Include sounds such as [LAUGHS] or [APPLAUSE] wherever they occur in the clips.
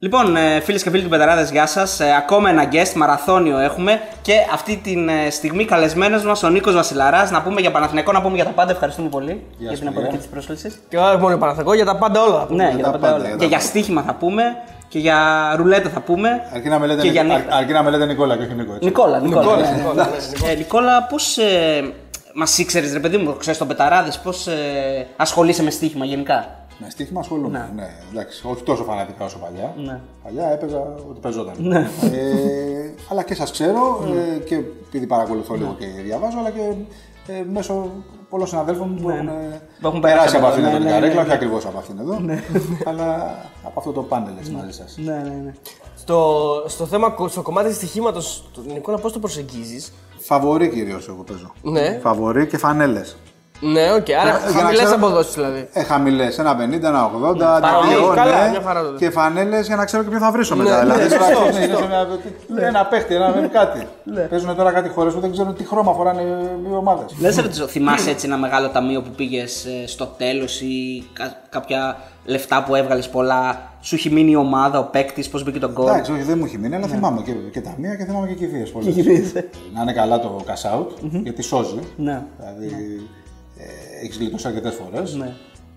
Λοιπόν, φίλες και φίλοι του Betarades, γεια σας. Ακόμα ένα guest, μαραθώνιο έχουμε και αυτή τη στιγμή καλεσμένος μας ο Νίκος Βασιλαράς. Να πούμε για Παναθηναϊκό, να πούμε για τα πάντα. Ευχαριστούμε πολύ για την αποδοχή της πρόσκλησης. Και όχι μόνο για Παναθηναϊκό, για τα πάντα όλα. Ναι, για τα πάντα όλα. Και για στοίχημα θα πούμε και για ρουλέτα θα πούμε. Αρκεί να με λέτε, και για αρ- νύχτα. αρκεί να με λέτε Νικόλα και όχι Νίκο. έτσι. Νικόλα, Νικόλα. Νικόλα, ναι. Νικόλα, ναι, Ε, Νικόλα, πώς. Ε, Μας ήξερες, ρε παιδί μου, ξέρεις τον Betarades, πώς ε, ασχολείσαι με στοίχημα γενικά; Με στοίχημα ασχολούμαι. Ναι. εντάξει, όχι τόσο φανατικά όσο παλιά. Ναι. Παλιά έπαιζα ό,τι παίζονταν. Ε, αλλά και σας ξέρω ε, και επειδή παρακολουθώ λίγο και διαβάζω, αλλά και ε, μέσω πολλών συναδέλφων μου που έχουν, ε, Που έχουν περάσει περάσει από από αυτήν εδώ, εδώ ναι, την ναι, καρέκλα, ναι, όχι ακριβώς από αυτήν εδώ, αλλά από αυτό το πάνελ έτσι, μαζί σας. Ναι, ναι, ναι. Στο, στο θέμα, στο κομμάτι στοιχήματος, Νικόλα, πώς το προσεγγίζεις; Φαβορί κυρίως εγώ παίζω. Ναι, Φαβορί και φανέλες. Ναι, οκ. Άρα Για να χαμηλές ξέρω- αποδόσεις δηλαδή. Ε, χαμηλές, ένα 50, ένα 80, Πάρα ένα πολύ, δύο, καλά, ναι. μια χαρά τότε. Και φανέλες για να ξέρω και ποιο θα βρίσω Ναι, μετά. ναι, δηλαδή, σωστό, τώρα σωστό. είναι σε μια- ένα παίχτη, ένα κάτι. Παίζουν τώρα κάτι χώρες που δεν ξέρουν τι χρώμα φοράνε οι ομάδες. Να σε ρωτήσω, θυμάσαι έτσι ένα μεγάλο ταμείο που πήγες στο τέλος ή κα- κάποια λεφτά που έβγαλες πολλά, σου έχει μείνει η ομάδα, ο παίκτης, πώς μπήκε το γκολ. Εντάξει, όχι, δεν μου έχει μείνει, αλλά θυμάμαι και, και τα μία και θυμάμαι και κηδείε πολλές. Να είναι καλά το cash out, γιατί σώζει. Ναι. Δηλαδή ε, έχεις γλιτώσει αρκετές φορές. Ναι.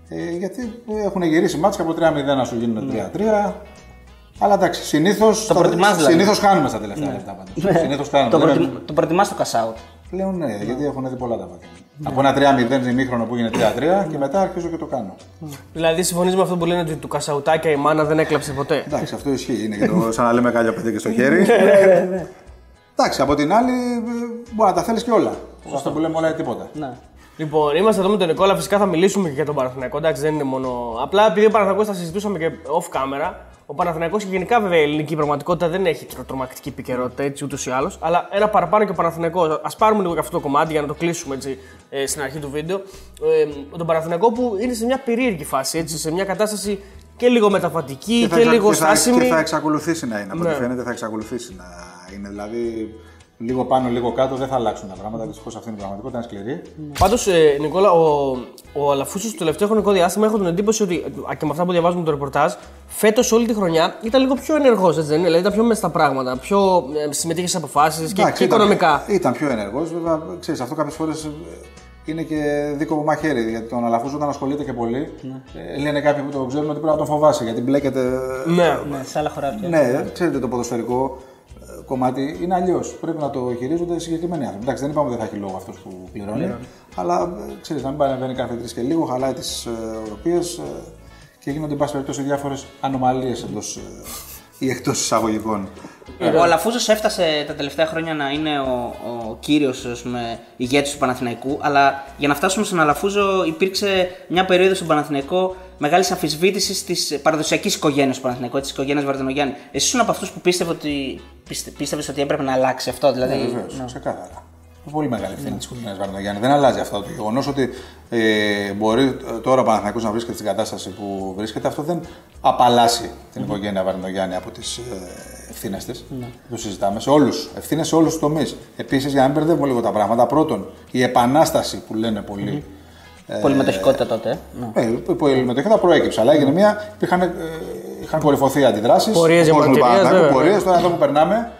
Ε, γιατί έχουν γυρίσει μάτια από 3-0 να σου γίνουν 3-3. Αλλά εντάξει, συνήθως προτιμάς δηλαδή. συνήθως χάνουμε στα τελευταία λεπτά. πάντως. Συνήθως χάνουμε. Το, Δεν προτιμ... είναι- το προτιμάς το cash out. Πλέον ναι, γιατί έχουν δει πολλά τα μάτια. Από ένα 3-0 ημίχρονο που γίνεται 3-3 και μετά αρχίζω και το κάνω. Δηλαδή, συμφωνείς με αυτό που λένε ότι του Κασαουτάκια η μάνα δεν έκλαψε ποτέ; Εντάξει, αυτό ισχύει. Είναι και το σαν να λέμε κάλιο παιδί και στο χέρι. Εντάξει, από την άλλη ε, μπορεί να τα θέλεις και όλα. Αυτό που λέμε όλα ή τίποτα. Ναι. Λοιπόν, είμαστε εδώ με τον Νικόλα. Φυσικά θα μιλήσουμε και για τον Παναθηναϊκό. Εντάξει, δεν είναι μόνο. Απλά επειδή ο Παναθηναϊκός τα συζητούσαμε και off camera. Ο Παναθηναϊκός και γενικά βέβαια η ελληνική πραγματικότητα δεν έχει τρο- τρομακτική επικαιρότητα έτσι ούτως ή άλλως. Αλλά ένα παραπάνω και ο Παναθηναϊκός. Α πάρουμε λίγο και αυτό το κομμάτι για να το κλείσουμε έτσι, ε, στην αρχή του βίντεο. Ε, τον Παναθηναϊκό που είναι σε μια περίεργη φάση, έτσι, σε μια κατάσταση και λίγο μεταβατική και, θα εξα- λίγο και θα- στάσιμη. Και θα εξακολουθήσει να είναι. Από ό,τι Ναι. φαίνεται θα εξακολουθήσει να είναι. Δηλαδή λίγο πάνω, λίγο κάτω δεν θα αλλάξουν τα πράγματα. Δυστυχώς αυτή είναι η πραγματικότητα, είναι σκληρή. Πάντως, ε, Νικόλα, ο, ο Αλαφούσο το τελευταίο χρονικό διάστημα έχω την εντύπωση ότι α, και με αυτά που διαβάζουμε το ρεπορτάζ, φέτος όλη τη χρονιά ήταν λίγο πιο ενεργός, έτσι δεν είναι; Δηλαδή ήταν πιο μέσα στα πράγματα, πιο ε, συμμετείχες σε αποφάσεις και, Εντάξει, και ήταν- οικονομικά. Ήταν πιο ενεργός. Βέβαια, ξέρεις, αυτό κάποιες φορές είναι και δίκοπο μαχαίρι. Γιατί τον Αλαφούζο όταν ασχολείται και πολύ, ε, λένε κάποιοι που το ξέρουν ότι πρέπει να τον φοβάσει. Γιατί μπλέκεται. Ναι. Ναι, σε άλλα χωράφια. Ναι, ξέρετε το ποδοσφαιρικό ε, κομμάτι είναι αλλιώς. Πρέπει να το χειρίζονται συγκεκριμένοι άνθρωποι. Εντάξει, δεν είπαμε ότι δεν θα έχει λόγο αυτός που πληρώνει. Αλλά ξέρεις, να μην παρεμβαίνει κάθε τρεις και λίγο, χαλάει τις ε, οροπίες και γίνονται, εν πάση περιπτώσει, διάφορες ανομαλίες εντός ή εκτός εισαγωγικών. Ο Αλαφούζος έφτασε τα τελευταία χρόνια να είναι ο, ο κύριος ας πούμε, ηγέτης του Παναθηναϊκού, αλλά για να φτάσουμε στον Αλαφούζο υπήρξε μια περίοδος στον Παναθηναϊκό μεγάλης αμφισβήτηση της παραδοσιακής οικογένειας του Παναθηναϊκού, της οικογένειας Βαρδινογιάννη. Εσύ ήσουν από αυτούς που πίστευε ότι, πίστε, πίστευες ότι έπρεπε να αλλάξει αυτό, δηλαδή. Ναι, βεβαίως, ξεκάθαρα. Είναι πολύ μεγάλη ευθύνη της οικογένεια Βαρδινογιάννη. Δεν αλλάζει αυτό το γεγονός ότι ε, μπορεί ε, τώρα ο Παναθηναϊκός να βρίσκεται στην κατάσταση που βρίσκεται. Αυτό δεν απαλλάσσει την οικογένεια Βαρδινογιάννη από τις ε, ευθύνες της. Το συζητάμε σε όλους. Ευθύνες σε όλους τους τομείς. Επίσης, για να μην μπερδεύουμε λίγο τα πράγματα, πρώτον, η επανάσταση που λένε πολλοί. Πολυμετοχικότητα τότε. ε. Ναι. Ε, η πολυμετοχικότητα προέκυψε, αλλά έγινε μια. Υπήρχαν, ε, είχαν κορυφωθεί αντιδράσεις. Πορείες διαμαρτυρίας, βέβαια. Πορείες τώρα εδώ που περνάμε,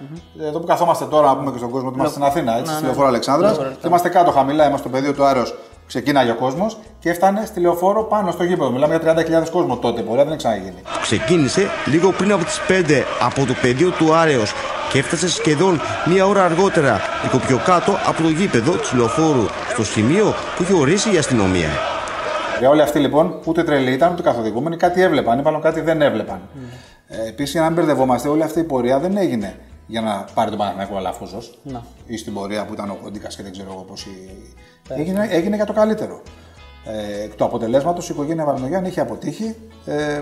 εδώ που καθόμαστε τώρα, να πούμε και στον κόσμο ότι είμαστε στην Αθήνα, έτσι, στη λεωφόρο Αλεξάνδρας. Και είμαστε κάτω χαμηλά, είμαστε στο πεδίο του Άρεος. Ξεκίναγε ο κόσμος και έφτανε στη λεωφόρο πάνω στο γήπεδο. Μιλάμε για 30.000 κόσμο τότε. Πορεία δεν έχει ξαναγίνει. Ξεκίνησε λίγο πριν από τις 5 από το πεδίο του Άρεος και έφτασε σχεδόν μία ώρα αργότερα λίγο πιο κάτω από το γήπεδο της λεωφόρου στο σημείο που είχε ορίσει η αστυνομία. Για όλοι αυτοί λοιπόν, ούτε τρελοί ήταν ούτε καθοδηγούμενοι, κάτι έβλεπαν ή μάλλον κάτι δεν έβλεπαν. Ε, Επίσης, για να μην μπερδευόμαστε, όλη αυτή η πορεία δεν έγινε για να πάρει τον Παναθηναϊκό Αλαφούζος ή στην πορεία που ήταν ο Κόντικα και δεν ξέρω εγώ πώς. Έγινε, έγινε για το καλύτερο. Ε, εκ του αποτελέσματος η οικογένεια Βαρνογιάννη είχε αποτύχει ε,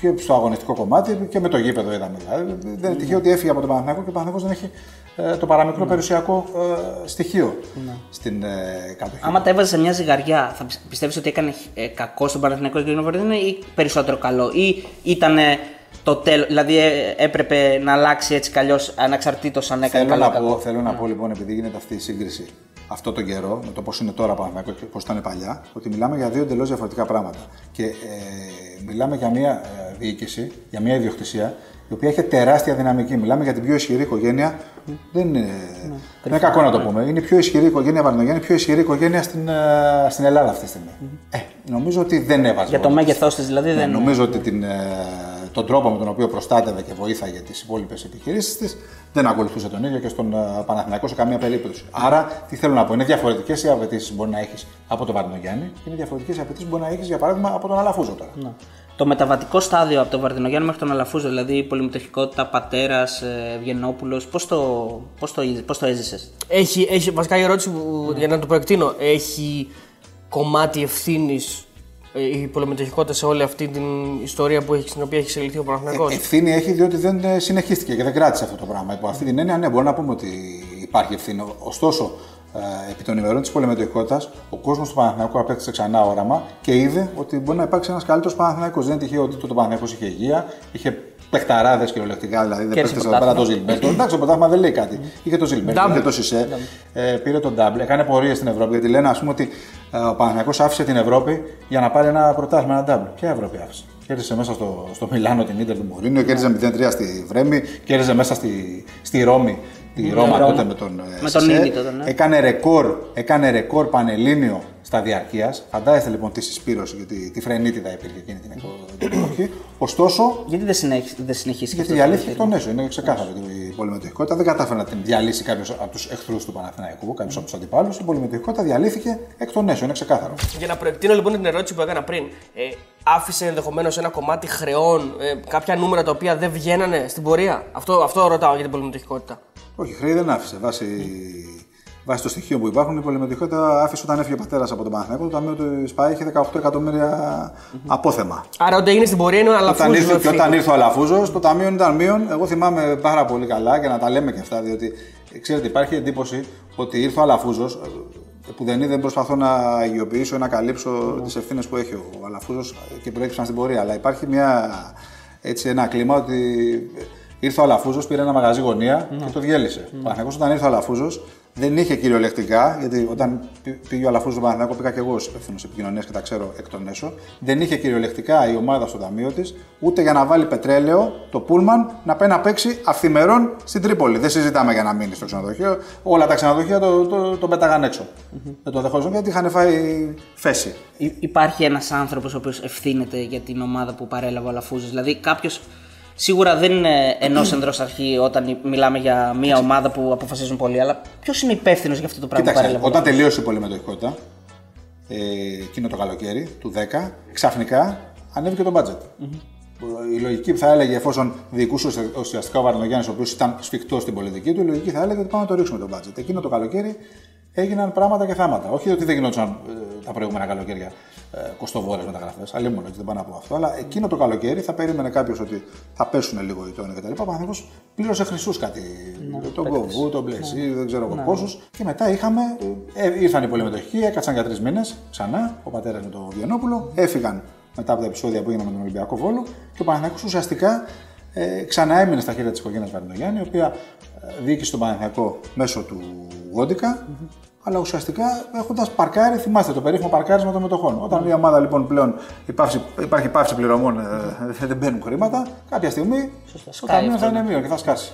και στο αγωνιστικό κομμάτι και με το γήπεδο είδαμε. Δηλαδή. Δεν είναι τυχαίο ότι έφυγε από τον Παναθηναϊκό και ο Παναθηναϊκός δεν έχει ε, το παραμικρό περιουσιακό ε, στοιχείο στην ε, κατοχή. Άμα τα έβαζε σε μια ζυγαριά, θα πιστεύεις ότι έκανε ε, κακό στον Παναθηναϊκό και Βαρδινό ή περισσότερο καλό, ή ήταν το τέλο, δηλαδή ε, έπρεπε να αλλάξει έτσι κι αλλιώς ανεξαρτήτω αν έκανε Θέλω καλό να, ή κακό. πω, θέλω να πω λοιπόν, επειδή γίνεται αυτή η σύγκριση αυτό τον καιρό, με το πώς είναι τώρα Παναθηναϊκός και πώς ήταν παλιά, ότι μιλάμε για δύο εντελώς διαφορετικά πράγματα. Και ε, μιλάμε για μια ε, διοίκηση, για μια ιδιοκτησία η οποία έχει τεράστια δυναμική. Μιλάμε για την πιο ισχυρή οικογένεια. Δεν είναι, Ναι, δεν είναι κακό να το πούμε. Είναι η πιο ισχυρή οικογένεια Βαρδινογιάννη, η πιο ισχυρή οικογένεια στην, ε, στην Ελλάδα αυτή τη στιγμή. Ε, νομίζω ότι δεν έβαζε. Για το όλο. μέγεθός της δηλαδή Ναι, δεν. Νομίζω ότι την, ε, τον τρόπο με τον οποίο προστάτευε και βοήθαγε τις υπόλοιπες επιχειρήσεις της δεν ακολουθούσε τον ίδιο και στον ε, Παναθηναϊκό σε καμία περίπτωση. Άρα, τι θέλω να πω, είναι διαφορετικές οι απαιτήσεις που μπορεί να έχεις από τον Βαρδινογιάννη και είναι διαφορετικές οι απαιτήσεις που μπορεί να έχεις για παράδειγμα από τον Αλαφούζο τώρα. Ναι. Το μεταβατικό στάδιο από τον Βαρδινογιάννη μέχρι τον Αλαφούζο, δηλαδή η πολυμετοχικότητα, πατέρας, Ευγενόπουλος, πώς το, πώς το, είδες- πώς το έζησες; Έχει, έχει, βασικά η ερώτηση που, για να το προεκτείνω, έχει κομμάτι ευθύνης η πολεμετοχικότητα σε όλη αυτή την ιστορία που έχει, στην οποία έχει εξελιχθεί ο Παναθηναϊκός; Ε, ευθύνη έχει διότι δεν ε, συνεχίστηκε και δεν κράτησε αυτό το πράγμα. Υπό αυτή την έννοια, ναι, μπορούμε να πούμε ότι υπάρχει ευθύνη. Ωστόσο, ε, επί των ημερών της πολυμετοχικότητας, ο κόσμος του Παναθηναϊκού απέκτησε ξανά όραμα και είδε ότι μπορεί να υπάρξει ένας καλύτερος Παναθηναϊκός. Δεν είναι τυχαίο ότι το Παναθηναϊκός είχε υγεία, είχε παιχταράδες κυριολεκτικά, δηλαδή δεν Κέρδισε παίχτε εδώ πέρα το Ζιλμπέρτο. Εντάξει, το πρωτάθλημα δεν λέει κάτι. Είχε το Ζιλμπέρτο, Νταμπλ. είχε το Σισε, ε, πήρε τον νταμπλ, έκανε πορεία στην Ευρώπη γιατί λένε ας πούμε ότι ε, ο Παναθηναϊκός άφησε την Ευρώπη για να πάρει ένα πρωτάθλημα, ένα Ντάμπλ. Ποια Ευρώπη άφησε; Κέρδισε μέσα στο, στο Μιλάνο την Ιντερ του Μωρίνιο, κέρδισε 0-3 στη Βρέμη, κέρδισε μέσα στη, στη Ρώμη. Τη Ρώμα Ρώμα. τότε με τον ε, Με τον Σισε. Ίντι τότε, ναι. Έκανε ρεκόρ, έκανε ρεκόρ πανελλήνιο στα διαρκείας. Φαντάζεστε λοιπόν τη συσπήρωση, γιατί τη φρενίτιδα υπήρχε εκείνη την την εποχή. Ωστόσο, Γιατί δεν, συνέχι, δεν συνεχίσει γιατί αυτό το διαλύθηκε παιχνίδι; τον Έσο, είναι ξεκάθαρο ότι η πολυμετοχικότητα δεν κατάφερε να την διαλύσει κάποιος από τους εχθρούς του Παναθηναϊκού, κάποιος από τους αντιπάλους. Η πολυμετοχικότητα διαλύθηκε εκ των Έσο, είναι ξεκάθαρο. Για να προεκτείνω λοιπόν την ερώτηση που έκανα πριν, ε, άφησε ενδεχομένως ένα κομμάτι χρεών, ε, κάποια νούμερα τα οποία δεν βγαίνανε στην πορεία; Αυτό, αυτό ρωτάω για την πολυμετοχικότητα. Όχι, χρέη δεν άφησε. Βάσει, βάσει των στοιχείων που υπάρχουν, η πολυμετοχικότητα άφησε όταν έφυγε ο πατέρας από τον Παναθηναϊκό. Το ταμείο του ΣΠΑ είχε 18 εκατομμύρια απόθεμα. Άρα ό,τι έγινε στην πορεία είναι ο Όταν Αλαφούζος. ήρθε, και όταν ήρθε ο Αλαφούζος, το ταμείο ήταν μείον. Εγώ θυμάμαι πάρα πολύ καλά και να τα λέμε και αυτά, διότι ε, ξέρετε, υπάρχει εντύπωση ότι ήρθε ο Αλαφούζος, που δεν είναι, δεν προσπαθώ να αγιοποιήσω ή να καλύψω τις ευθύνες που έχει ο Αλαφούζος και προέκυψαν στην πορεία. Αλλά υπάρχει μια, έτσι, ένα κλίμα ότι ήρθε ο Αλαφούζος, πήρε ένα μαγαζί γωνία και το διέλυσε. Ο Παναθηναϊκός όταν ήρθε ο Αλαφούζος δεν είχε κυριολεκτικά, γιατί όταν πή- πήγε ο Αλαφούζος στον Παναθηναϊκό πήγα και εγώ ως υπεύθυνος επικοινωνίας και τα ξέρω εκ των έσω, δεν είχε κυριολεκτικά η ομάδα στο ταμείο της ούτε για να βάλει πετρέλαιο το πούλμαν να πάει να παίξει αυθημερών στην Τρίπολη. Δεν συζητάμε για να μείνει στο ξενοδοχείο. Όλα τα ξενοδοχεία το, το, το πέταγαν έξω. Δεν το δεχόταν γιατί είχαν φάει φέση. Υ- Υπάρχει ένας άνθρωπος ο οποίος ευθύνεται για την ομάδα που παρέλαβε ο Αλαφούζος. Δηλαδή κάποιος. Σίγουρα δεν είναι ενός ενδρός αρχή όταν μιλάμε για μια ομάδα που αποφασίζουν πολύ, αλλά ποιος είναι υπεύθυνος για αυτό το πράγμα που Κοίταξε, παρέλαβε. ο όταν τελείωσε η πολυμετοχικότητα, ε, εκείνο το καλοκαίρι του 10, ξαφνικά ανέβηκε το budget. Η λογική που θα έλεγε, εφόσον διοικούσε ουσιαστικά ο Βαρνογιάννης, ο οποίος ήταν σφιχτός στην πολιτική του, η λογική θα έλεγε ότι πάμε να το ρίξουμε το budget. Εκείνο το καλοκαίρι έγιναν πράγματα και θάματα. Όχι ότι δεν γινόταν ε, τα προηγούμενα καλοκαίρια ε, κοστοβόρε μεταγραφές, αλλή μόνο, δεν πάω να πω αυτό. Αλλά εκείνο το καλοκαίρι θα περίμενε κάποιος ότι θα πέσουν λίγο οι τόνοι κτλ. Ο Παναθηναϊκός πλήρωσε χρυσούς κάτι. τον Κοβού, τον Μπλεσί, δεν ξέρω εγώ πόσους. Και μετά είχαμε, ε, ε, ήρθαν οι πολυμετοχικοί, έκατσαν για τρεις μήνες ξανά, ο πατέρας με τον Βιενόπουλο, έφυγαν μετά από τα επεισόδια που έγιναν με τον Ολυμπιακό Βόλο και ο Παναθηναϊκός ουσιαστικά ε, ξανά έμεινε στα χέρια της οικογένειας Βαρδινογιάννη, η οποία ε, διοίκησε τον Παναθηναϊκό μέσω του γοντικα αλλά ουσιαστικά έχοντας παρκάρει, θυμάστε το περίφημο παρκάρισμα των μετοχών. Όταν μια ομάδα λοιπόν πλέον υπάρχει, υπάρχει πάυση πληρωμών, ε, δεν μπαίνουν χρήματα, κάποια στιγμή το σκάει ταμείο αυτό, θα είναι μείον και θα σκάσει.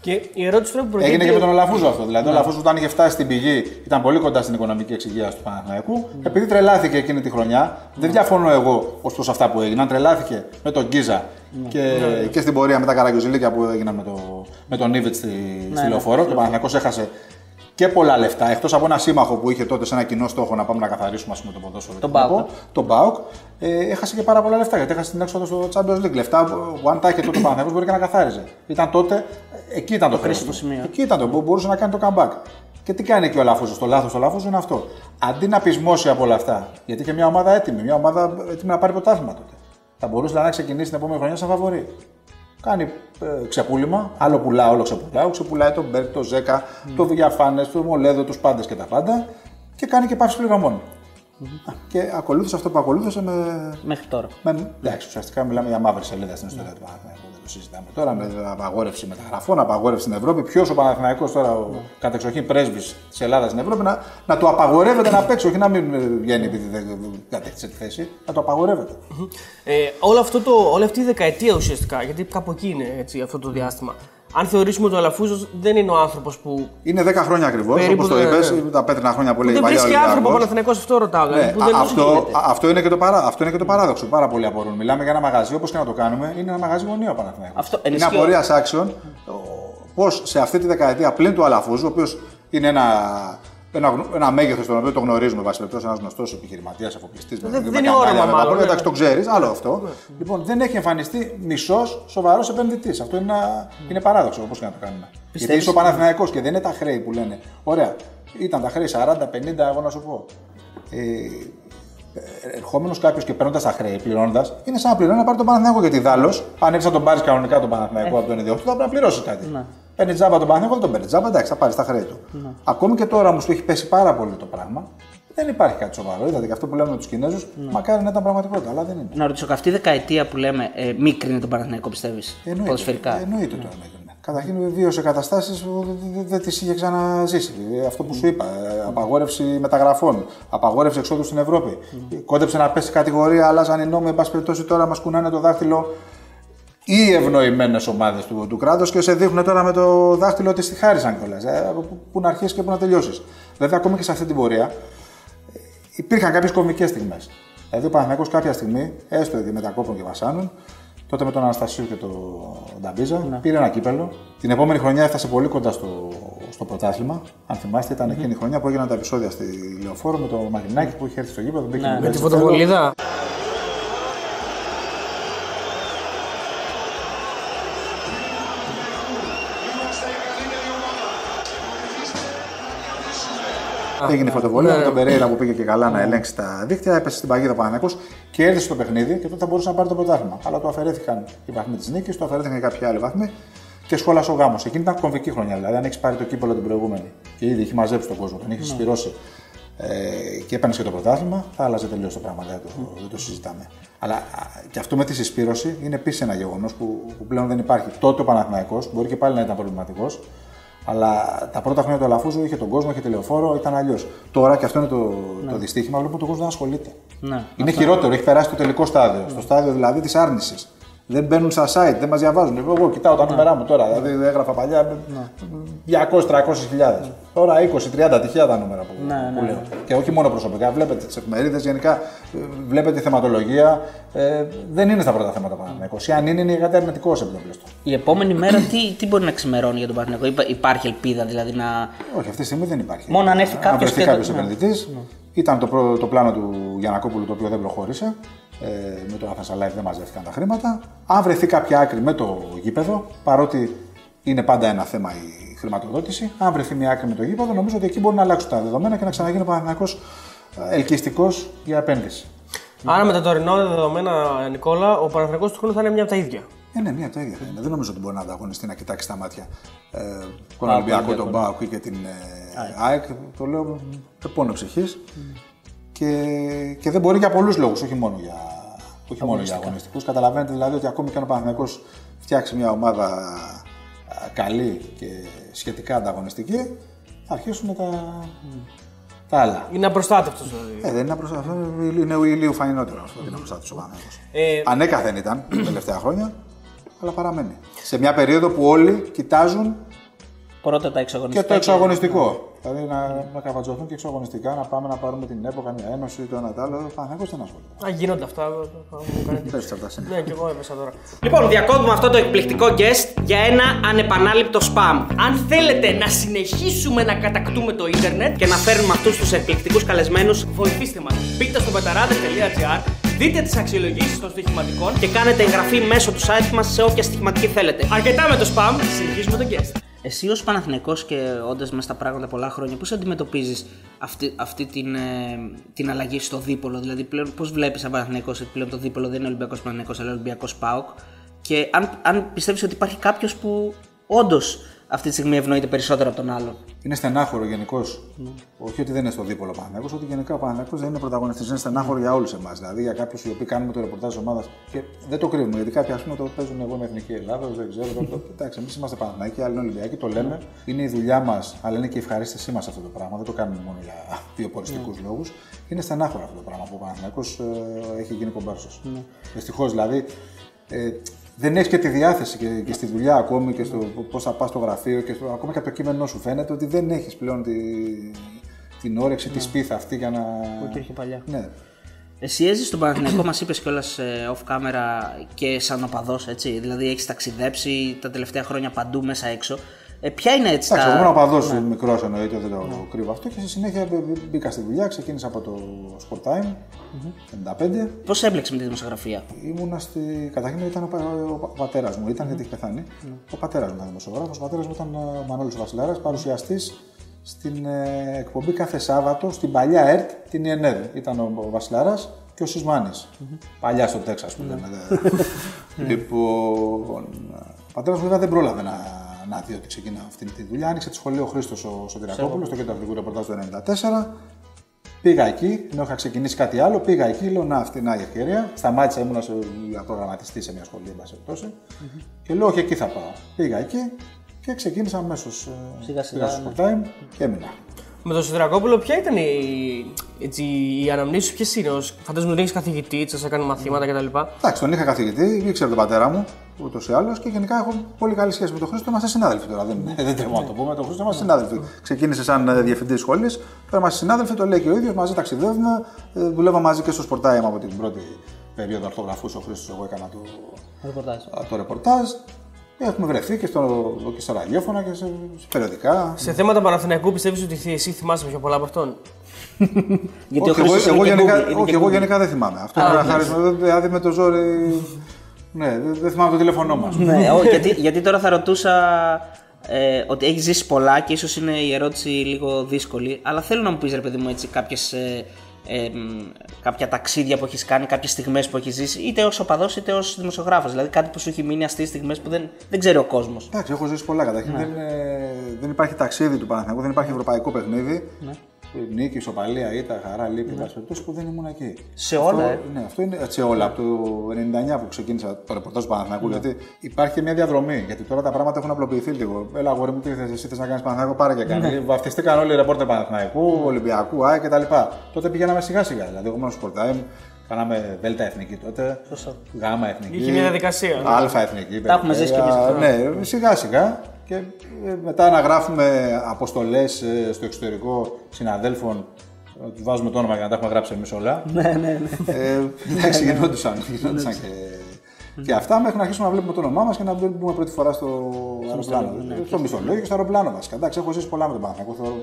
Και η ερώτηση τώρα που προκύπτει. Έγινε και με τον Αλαφούζο αυτό. Δηλαδή, ο Αλαφούζο όταν είχε φτάσει στην πηγή, ήταν πολύ κοντά στην οικονομική εξυγίαση του Παναθηναϊκού. Επειδή τρελάθηκε εκείνη τη χρονιά, δεν διαφωνώ εγώ ως προς αυτά που έγιναν. Τρελάθηκε με τον Γκίζα και, και στην πορεία με τα καραγκιουζιλίκια που έγιναν με, το, με τον Νίβετ στη, στη λεωφόρο. Και ο Παναθηναϊκός έχασε και πολλά λεφτά. Εκτός από ένα σύμμαχο που είχε τότε σε ένα κοινό στόχο να πάμε να καθαρίσουμε ας πούμε, το ποδόσφαιρο. Τον και να ΠΑΟΚ. πω, Τον Μπάουκ. Ε, έχασε και πάρα πολλά λεφτά γιατί έχασε την έξοδο στο Champions League. Λεφτά που αν τα είχε τότε ο Παναθηναϊκός μπορεί και να καθάριζε. Ήταν τότε, εκεί ήταν το χρήσιμο κρίσιμο σημείο. Εκεί ήταν το που μπορούσε να κάνει το comeback. Και τι κάνει και ο Λάφουζο. Το λάθος του Λάφουζο είναι αυτό. Αντί να πεισμώσει από όλα αυτά, γιατί είχε μια ομάδα έτοιμη, μια ομάδα έτοιμη να πάρει πρωτάθλημα τότε. Θα μπορούσε δηλαδή, να ξεκινήσει την επόμενη χρονιά σαν φαβορή. Κάνει ε, ξεπούλημα, άλλο πουλά, όλο ξεπουλάω. Ξεπουλάει τον Μπέρκ, τον Ζέκα, τον Βηγιαφάνε, τον Μολέδο, τους πάντες και τα πάντα. Και κάνει και πάυση πληρωμών. Και ακολούθησε αυτό που ακολούθησε με. Μέχρι τώρα. με εντάξει, ουσιαστικά μιλάμε για μαύρη σελίδα στην ιστορία του Παναθηναϊκού. Δεν το συζητάμε τώρα με απαγόρευση μεταγραφών, απαγόρευση στην Ευρώπη. Ποιος ο Παναθηναϊκός τώρα, ο κατεξοχήν πρέσβης της Ελλάδας στην Ευρώπη, να, να του απαγορεύεται να παίξει, όχι να μην βγαίνει επειδή δεν κατέκτησε τη θέση, να το απαγορεύεται. Ε, όλο αυτό το, όλη αυτή η δεκαετία ουσιαστικά, γιατί κάπου εκεί είναι έτσι, αυτό το διάστημα. Αν θεωρήσουμε ότι ο Αλαφούζος δεν είναι ο άνθρωπος που. Είναι 10 χρόνια ακριβώς, Περίπου όπως το ναι, είπες, ναι. τα πέτρινα χρόνια που λέει δεν η παλιά βρίσκει άνθρωπο ο Ολυμπιακός. Παναθηναϊκός, αυτό ρωτάω. δηλαδή, Ναι, που δεν α- το αυτό, γίνεται. α- αυτό, είναι και το παρά, αυτό είναι και το παράδοξο. Πάρα πολλοί απορούν. Μιλάμε για ένα μαγαζί, όπως και να το κάνουμε, είναι ένα μαγαζί γωνίο ο Παναθηναϊκός. Αυτό είναι ενισχύει- απορία άξιων πώς σε αυτή τη δεκαετία πλην του Αλαφούζου, ο οποίος είναι ένα, ένα, γνω- ένα μέγεθος τον οποίο το γνωρίζουμε, βάσει περιπτώσει, ένας γνωστός επιχειρηματίας, αφοπλιστής. Δεν- δεν είναι όραμα μάλλον, ναι. Εντάξει, το ξέρεις, άλλο αυτό. Λοιπόν, δεν έχει εμφανιστεί μισός σοβαρός επενδυτής. Αυτό είναι, ένα- είναι παράδοξο, όπως και να το κάνουμε. Γιατί είσαι ο Παναθηναϊκός και δεν είναι τα χρέη που λένε. Ωραία, ήταν τα χρέη 40-50, εγώ να σου πω. Ε, ερχόμενος κάποιος και παίρνοντας τα χρέη, πληρώνοντας, είναι σαν να πληρώνει να πάρει τον Παναθηναϊκό. Γιατί δάλος, αν έρθει να τον πάρεις κανονικά τον Παναθηναϊκό από τον ιδιόκτητα, θα πρέπει να πληρώσεις κάτι. Παίρνει τζάμπα τον Παναθηναϊκό, δεν τον παίρνει τζάμπα, εντάξει, θα πάρεις τα χρέη του. Ακόμη και τώρα όμω που έχει πέσει πάρα πολύ το πράγμα, δεν υπάρχει κάτι σοβαρό. Είδατε και αυτό που λέμε με τους Κινέζους, μακάρι να ήταν πραγματικότητα, αλλά δεν είναι. Να ρωτήσω, αυτή η δεκαετία που λέμε ε, μίκρινε τον Παναθηναϊκό, πιστεύει. Εννοείται, Ποδοσφαιρικά; εννοείται το εννοείται. Καταρχήν βίωσε καταστάσεις που δεν- δεν- δεν τις είχε ξαναζήσει. Ε, Αυτό που σου είπα, ε, απαγόρευση μεταγραφών, απαγόρευση εξόδου στην Ευρώπη. Κόντεψε να πέσει κατηγορία, αλλάζαν οι νόμοι. Εν πάση περιπτώσει τώρα μας κουνάνε το δάχτυλο ή ευνοημένες ομάδες του, του κράτους και σε δείχνουν τώρα με το δάχτυλο ότι στη χάρισαν κιόλας. Ε, από πού- πού να αρχίσεις και πού να τελειώσεις. Βέβαια, ακόμη και σε αυτή την πορεία ε, υπήρχαν κάποιες κομικές στιγμές. Δηλαδή, ο Παναθηναϊκός κάποια στιγμή, έστω ότι μετακόπων και βασάνων, τότε με τον Αναστασίου και τον Νταμπίζα, πήρε ένα κύπελο. Την επόμενη χρονιά έφτασε πολύ κοντά στο, στο πρωτάθλημα. Αν θυμάστε, ήταν εκείνη η χρονιά που έγιναν τα επεισόδια στη Λεωφόρο με τον Μαρινάκη που είχε έρθει στο γήπεδο. μπήκε Με μέσα τη στο φωτοβολίδα. Έγινε η φωτοβολία ναι, με τον ναι. Περέιρα που πήγε και καλά να ελέγξει τα δίκτυα, έπεσε στην παγίδα Παναγιακό και έρθει στο παιχνίδι και τότε θα μπορούσε να πάρει το πρωτάθλημα. Αλλά του αφαιρέθηκαν οι βαθμοί της νίκης, του αφαιρέθηκαν και κάποιοι άλλοι βαθμοί και σχόλασε ο γάμος. Εκείνη ήταν κομβική χρονιά. Δηλαδή, αν έχεις πάρει το κύπελο την προηγούμενη και ήδη έχει μαζέψει τον κόσμο, τον έχεις συσπηρώσει ε, και έπαιρνες και το πρωτάθλημα, θα άλλαζε τελείως το πράγμα. Δεν το, δεν το συζητάμε. Αλλά α, και αυτό με τη συσπήρωση είναι επίσης ένα γεγονός που, που πλέον δεν υπάρχει. Τότε ο Παναθηναϊκός μπορεί και πάλι να ήταν προβληματικός, αλλά τα πρώτα χρόνια του Αλαφούζου είχε τον κόσμο, είχε τηλεοφόρο, ήταν αλλιώς. Τώρα, και αυτό είναι το, το δυστύχημα, βλέπουμε τον κόσμος δεν ασχολείται. Ναι. Είναι χειρότερο, έχει περάσει το τελικό στάδιο. Στο στάδιο δηλαδή της άρνησης. Δεν μπαίνουν στα site, δεν μας διαβάζουν. Εγώ κοιτάω τα νούμερά μου τώρα. Δηλαδή έγραφα παλιά 200-300 χιλιάδες. Τώρα 20-30 τυχαία τα νούμερα που, Ναι, που ναι, λέω. Και όχι μόνο προσωπικά. Βλέπετε τις εφημερίδες γενικά, ε, βλέπετε τη θεματολογία. Ε, δεν είναι στα πρώτα θέματα Παναθηναϊκός. Ή αν είναι, είναι κάτι αρνητικό επιτοπλίστων. Η επόμενη μέρα τι, τι μπορεί να ξημερώνει για τον Παναθηναϊκό, Υπά- υπάρχει ελπίδα δηλαδή να. Όχι, αυτή τη στιγμή δεν υπάρχει. Μόνο αν έρθει κάποιος βρεθεί και κάποιος το- ναι. επενδυτής. Ήταν το, πρω- το πλάνο του Γιανακόπουλου το οποίο δεν προχώρησε. Ε, με το Αθασαλάιφ δεν μαζεύτηκαν τα χρήματα. Αν βρεθεί κάποια άκρη με το γήπεδο, παρότι είναι πάντα ένα θέμα η χρηματοδότηση, αν βρεθεί μια άκρη με το γήπεδο, νομίζω ότι εκεί μπορεί να αλλάξουν τα δεδομένα και να ξαναγίνει ο Παναθηναϊκός ε, ελκυστικός για επένδυση. Άρα με τα τωρινά δεδομένα, Νικόλα, ο Παναθηναϊκός του χρόνου θα είναι μια από τα ίδια. Ε, ναι, μία από τα ίδια θα είναι. Δεν νομίζω ότι μπορεί να ανταγωνιστεί να κοιτάξει τα μάτια ε, τον Ολυμπιακό, τον Μπάουκ ή και την ε, ΑΕΚ. Το λέω με πόνο ψυχής. Και, και δεν μπορεί για πολλούς λόγους, όχι μόνο για, όχι μόνο για αγωνιστικούς. Καταλαβαίνετε δηλαδή ότι ακόμη και αν ο Παναθηναϊκός φτιάξει μια ομάδα α, καλή και σχετικά ανταγωνιστική, θα αρχίσουν τα, τα άλλα. Είναι απροστάτευτος δηλαδή. Ε, δεν είναι απροστάτευτος. Είναι ο ηλίου φανινότερο αυτό ότι είναι απροστάτευτος ο Παναθηναϊκός. Ε, Ανέκαθεν ήταν τα τελευταία χρόνια, αλλά παραμένει. Σε μια περίοδο που όλοι κοιτάζουν Πρώτα τα και εξαγωνιστικά. το εξωαγωνιστικό. Δηλαδή να, να καβατζωθούν και εξωαγωνιστικά, να πάμε να πάρουμε την ΕΠΟ, καμία ένωση, το ένα το άλλο. Ο Παναθηναϊκός δεν ασχολείται. Α, γίνονται αυτά. θα μου κάνετε- [LAUGHS] Πες αυτά συνέχεια. Ναι, και εγώ έπεσα τώρα. Λοιπόν, διακόπτουμε αυτό το εκπληκτικό guest για ένα ανεπανάληπτο spam. Αν θέλετε να συνεχίσουμε να κατακτούμε το ίντερνετ, Και να φέρνουμε αυτούς τους εκπληκτικούς καλεσμένους βοηθήστε μας. Μπείτε στο πεταράδε.gr, δείτε τις αξιολογήσεις των στοιχηματικών και κάνετε εγγραφή μέσω του site μας σε όποια στοιχηματική θέλετε. Αρκετά με το spam, συνεχίζουμε τον guest. Εσύ ως Παναθηναϊκός και όντας μέσα στα πράγματα πολλά χρόνια, πώς αντιμετωπίζεις αυτή, αυτή την, ε, την αλλαγή στο δίπολο, δηλαδή πλέον πώς βλέπεις σαν Παναθηναϊκός ότι πλέον το δίπολο δεν είναι Ολυμπιακός Παναθηναϊκός αλλά Ολυμπιακός ΠΑΟΚ; Και αν, αν πιστεύεις ότι υπάρχει κάποιος που όντως αυτή τη στιγμή ευνοείται περισσότερο από τον άλλο. Είναι στενάχωρο γενικώς. Όχι ότι δεν είναι στο δίπολο ο Παναθηναϊκός, ότι γενικά ο Παναθηναϊκός δεν είναι πρωταγωνιστής. Είναι στενάχωρο για όλους εμάς. Δηλαδή για κάποιους οι οποίοι κάνουμε το ρεπορτάζ τη ομάδας και δεν το κρίνουμε. Γιατί κάποιοι ας πούμε το παίζουν εγώ με εθνική Ελλάδα, δεν ξέρω. Το, το, εντάξει, εμείς είμαστε Παναθηναϊκοί, άλλοι είναι Ολυμπιακοί, το λέμε. Είναι η δουλειά μας, αλλά είναι και η ευχαρίστησή μας αυτό το πράγμα. Δεν το κάνουμε μόνο για [LAUGHS] βιοποριστικού λόγους. Είναι στενάχωρο αυτό το πράγμα που ο Παναθηναϊκός ε, έχει γίνει κομπάρσο. Δυστυχώς δηλαδή. Ε, δεν έχεις και τη διάθεση και, και στη δουλειά ακόμη και στο πώς θα πας στο γραφείο και στο, ακόμα και από το κείμενό σου φαίνεται ότι δεν έχεις πλέον τη, την όρεξη, τη σπίθα αυτή για να. Που υπήρχε παλιά. Ναι. Εσύ έζησες στον Παναθηναϊκό, μας είπες κιόλας off camera και σαν οπαδός, έτσι. Δηλαδή έχεις ταξιδέψει τα τελευταία χρόνια παντού μέσα έξω. Ε, ποια είναι έτσι Εντάξει, εγώ τα. ήμουν παδός ναι. μικρός εννοείται, δεν το κρύβω αυτό και στη συνέχεια μπ- μπήκα στη δουλειά, ξεκίνησα από το Sport Time 95. Πώς έμπλεξε με τη δημοσιογραφία; Ήμουνα στη. Καταρχήν ήταν ο, πα... ο πατέρας μου, ήταν γιατί έχει πεθάνει. Ο πατέρας μου ήταν δημοσιογράφος. Ο πατέρας μου ήταν ο Μανώλης Βασιλάρας, παρουσιαστής στην ε, εκπομπή κάθε Σάββατο στην παλιά ΕΡΤ, την ΙΕΝΕΔ. Ήταν ο, ο Βασιλάρας και ο σισμανη Παλιά στο Τέξας, που λέμε. δε. [LAUGHS] λοιπόν. Ο πατέρας μου βέβαια δεν πρόλαβε να, να δει ότι ξεκινά αυτή τη δουλειά. Άνοιξε τη σχολείο Χρήστος ο Σωτηρακόπουλος, το κέντρο αθλητικού ρεπορτάζ του 1994. Πήγα εκεί, ενώ είχα ξεκινήσει κάτι άλλο, πήγα εκεί, λέω να αυτή είναι η ευκαιρία. Σταμάτησα, ήμουν σε προγραμματιστή σε μια σχολή, εν πάση περιπτώσει. Και λέω, όχι, εκεί θα πάω. Πήγα εκεί και ξεκίνησα αμέσως Σιγά σιγά, στο Sport Time και έμεινα. Με τον Σιδρακόπουλο, ποια ήταν η, έτσι, η αναμνήση σου, ποιες είναι, ως, φαντάζομαι ότι έχεις καθηγητή, σα έκανε μαθήματα κτλ. Εντάξει, τον είχα καθηγητή, ήξερε τον πατέρα μου ούτως ή άλλως και γενικά έχω πολύ καλή σχέση με τον Χρήστο. Είμαστε συνάδελφοι τώρα. Δεν, [LAUGHS] δεν τρέχουμε να το πούμε. Τον Χρήστο είμαστε συνάδελφοι. Ξεκίνησε σαν διευθυντής σχολής, τώρα είμαστε συνάδελφοι, το λέει και ο ίδιος. Μαζί ταξιδεύουμε. Ε, Δουλεύαμε μαζί και στο Sport Time από την πρώτη περίοδο αρθογραφού. Ο Χρήστος, εγώ έκανα το, Ρεπορτάζ. το ρεπορτάζ. Έχουμε βρεθεί και, στο, και στα ραδιόφωνα και σε, σε περιοδικά. Σε θέματα Παναθηναϊκού πιστεύεις ότι εσύ θυμάσαι πιο πολλά από αυτόν; [LAUGHS] Γιατί ο όχι, εγώ, Χρήστος εγώ, είναι και γενικά, Google, είναι όχι, και εγώ Google. γενικά δεν θυμάμαι. Αυτό είναι ένα χάρισμα. Δηλαδή με το ζόρι. Ναι, δεν, δεν θυμάμαι το τηλέφωνό μας. ναι, ό, γιατί, γιατί τώρα θα ρωτούσα ε, ότι έχεις ζήσει πολλά και ίσως είναι η ερώτηση λίγο δύσκολη. Αλλά θέλω να μου πεις, ρε παιδί μου, έτσι κάποιες, ε, ε, μ, κάποια ταξίδια που έχεις κάνει, κάποιες στιγμές που έχεις ζήσει, είτε ως οπαδός είτε ως δημοσιογράφος. Δηλαδή κάτι που σου έχει μείνει αστείες στιγμές που δεν, δεν ξέρει ο κόσμος. Εντάξει, έχω ζήσει πολλά. Καταρχήν δεν, ε, δεν υπάρχει ταξίδι του Παναθηναϊκού, δεν υπάρχει ευρωπαϊκό παιχνίδι. Νίκη, ισοπαλία, ήττα, χαρά, λύπη, ναι. περιπτώσει που δεν ήμουν εκεί. Σε όλα, Αυτό, ε. Ναι, αυτό είναι σε όλα. Από το 99 που ξεκίνησα το ρεπορτάζ του Παναθηναϊκού. Γιατί υπάρχει και μια διαδρομή. Γιατί τώρα τα πράγματα έχουν απλοποιηθεί λίγο. Έλα, αγόρι μου, τι θες, εσύ θες να κάνεις Παναθηναϊκό, πάρε και κάνει. Βαφτιστήκαν όλοι οι ρεπόρτερ Παναθηναϊκού, Ολυμπιακού, ΑΕ κτλ. Τότε πήγαμε σιγά σιγά. Δηλαδή, εγώ ήμουν στο Sport Time, Κάναμε Δέλτα εθνική τότε. Γάμα εθνική. Είχε μια διαδικασία. Αλφα εθνική. Τα έχουμε ζήσει κι εμείς αυτό. Ναι, σιγά σιγά. Και ε, μετά να γράφουμε αποστολές στο εξωτερικό συναδέλφων. ε, Του βάζουμε το όνομα για να τα έχουμε γράψει εμείς όλα. [LAUGHS] Ναι, ναι, ναι. Ε, Εντάξει, [LAUGHS] γινόντουσαν. γινόντουσαν και, και αυτά μέχρι να αρχίσουμε να βλέπουμε το όνομά μας και να μπούμε πρώτη φορά στο αεροπλάνο. Στο μισθολόγιο και στο αεροπλάνο μας. Εντάξει, έχω ζήσει πολλά με τον Παναγιώτο. Θεωρώ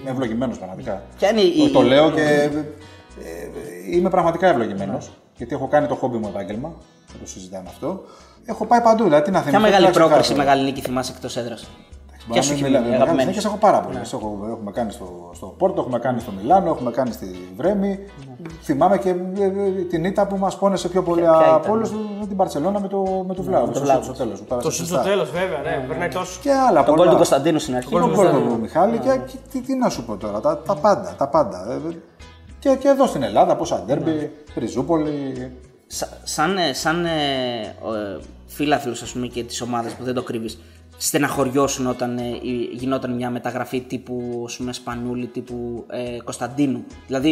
είμαι ευλογημένος πραγματικά. Ποια είναι η- Το, το λέω και ε, ε, είμαι πραγματικά ευλογημένος. Γιατί έχω κάνει το χόμπι μου επάγγελμα. Δεν το συζητάμε αυτό. Έχω πάει παντού. Δηλαδή, τι να Ποια θυμηθώ, μεγάλη τουλάχιστον πρόκριση, κάθε- μεγάλη νίκη θυμάσαι εκτός έδρας; Μπορεί σου να έχει μην μείνει, μιλάμε. αγαπημένες. Μεγάλες νίκες έχω πάρα πολλές. Έχουμε κάνει στο, στο Πόρτο, έχουμε κάνει στο Μιλάνο, έχουμε κάνει στη Βρέμη. Θυμάμαι και ε, ε, την ήττα που μας πόνεσε πιο πολύ Ποια- ποια από ήταν; όλους με την Παρσελόνα με το, με το Βλάβο. το στο, Βλάβο. στο τέλος. Το σου στο τέλος, βέβαια, ναι, περνάει τόσο. Και άλλα Τον πολλά. γκολ του Κωνσταντίνου στην αρχή. Και τον γκολ του Μιχάλη και, και τι, τι να σου πω τώρα, τα, τα πάντα. Τα πάντα. Ε, ε, Και, και εδώ στην Ελλάδα, πόσα ντέρμπι, Ριζούπολη. Σα- σαν ε, σαν ε, ο, ε, φίλαθλος, ας πούμε και της ομάδας που δεν το κρύβεις στεναχωριώσουν όταν ε, η- γινόταν μια μεταγραφή τύπου ας πούμε, Σπανούλη, τύπου ε, Κωνσταντίνου. Δηλαδή,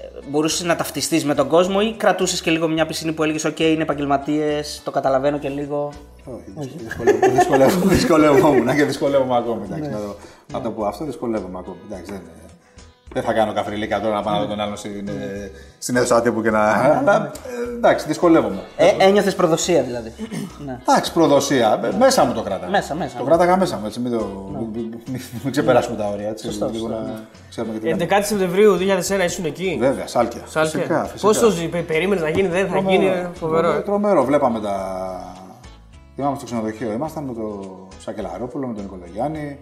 ε, μπορούσες να ταυτιστείς με τον κόσμο ή κρατούσες και λίγο μια πισινή που έλεγες «ΟΚ, είναι επαγγελματίες, το καταλαβαίνω και λίγο». Όχι, δυσκολεύομαι- δυσκολεύομαι- δυσκολεύομαι και δυσκολεύομαι ακόμη. εντάξει, να, το, να το πω αυτό, δυσκολεύομαι ακόμη. Εντάξει, δεν, δεν θα κάνω καφριλίκα τώρα να πάω να δω τον άλλον στην, ε, στην αίθουσα τύπου και να. Αλλά, ε, εντάξει, δυσκολεύομαι. Ε, ένιωθες προδοσία δηλαδή. [CLEARS THROAT] ναι. Εντάξει, προδοσία. Ε, Μέσα μου το κράταγα. Μέσα, μέσα. Το κράταγα μέσα μου. Έτσι, μην, το, μην, μην ξεπεράσουμε τα όρια. Έτσι, λίγο να ξέρουμε και τι λέμε. 11 Σεπτεμβρίου 2001 ήσουν εκεί; Βέβαια, σάλκια. Σάλκια. Φυσικά, φυσικά. Πώς το ζει, περίμενες να γίνει, δεν θα γίνει, ε, φοβερό. Τρομερό, ε. τρομερό. Βλέπαμε τα. Θυμάμαι στο ξενοδοχείο ήμασταν με τον Σακελαρόπουλο, με τον Νικολογιάννη,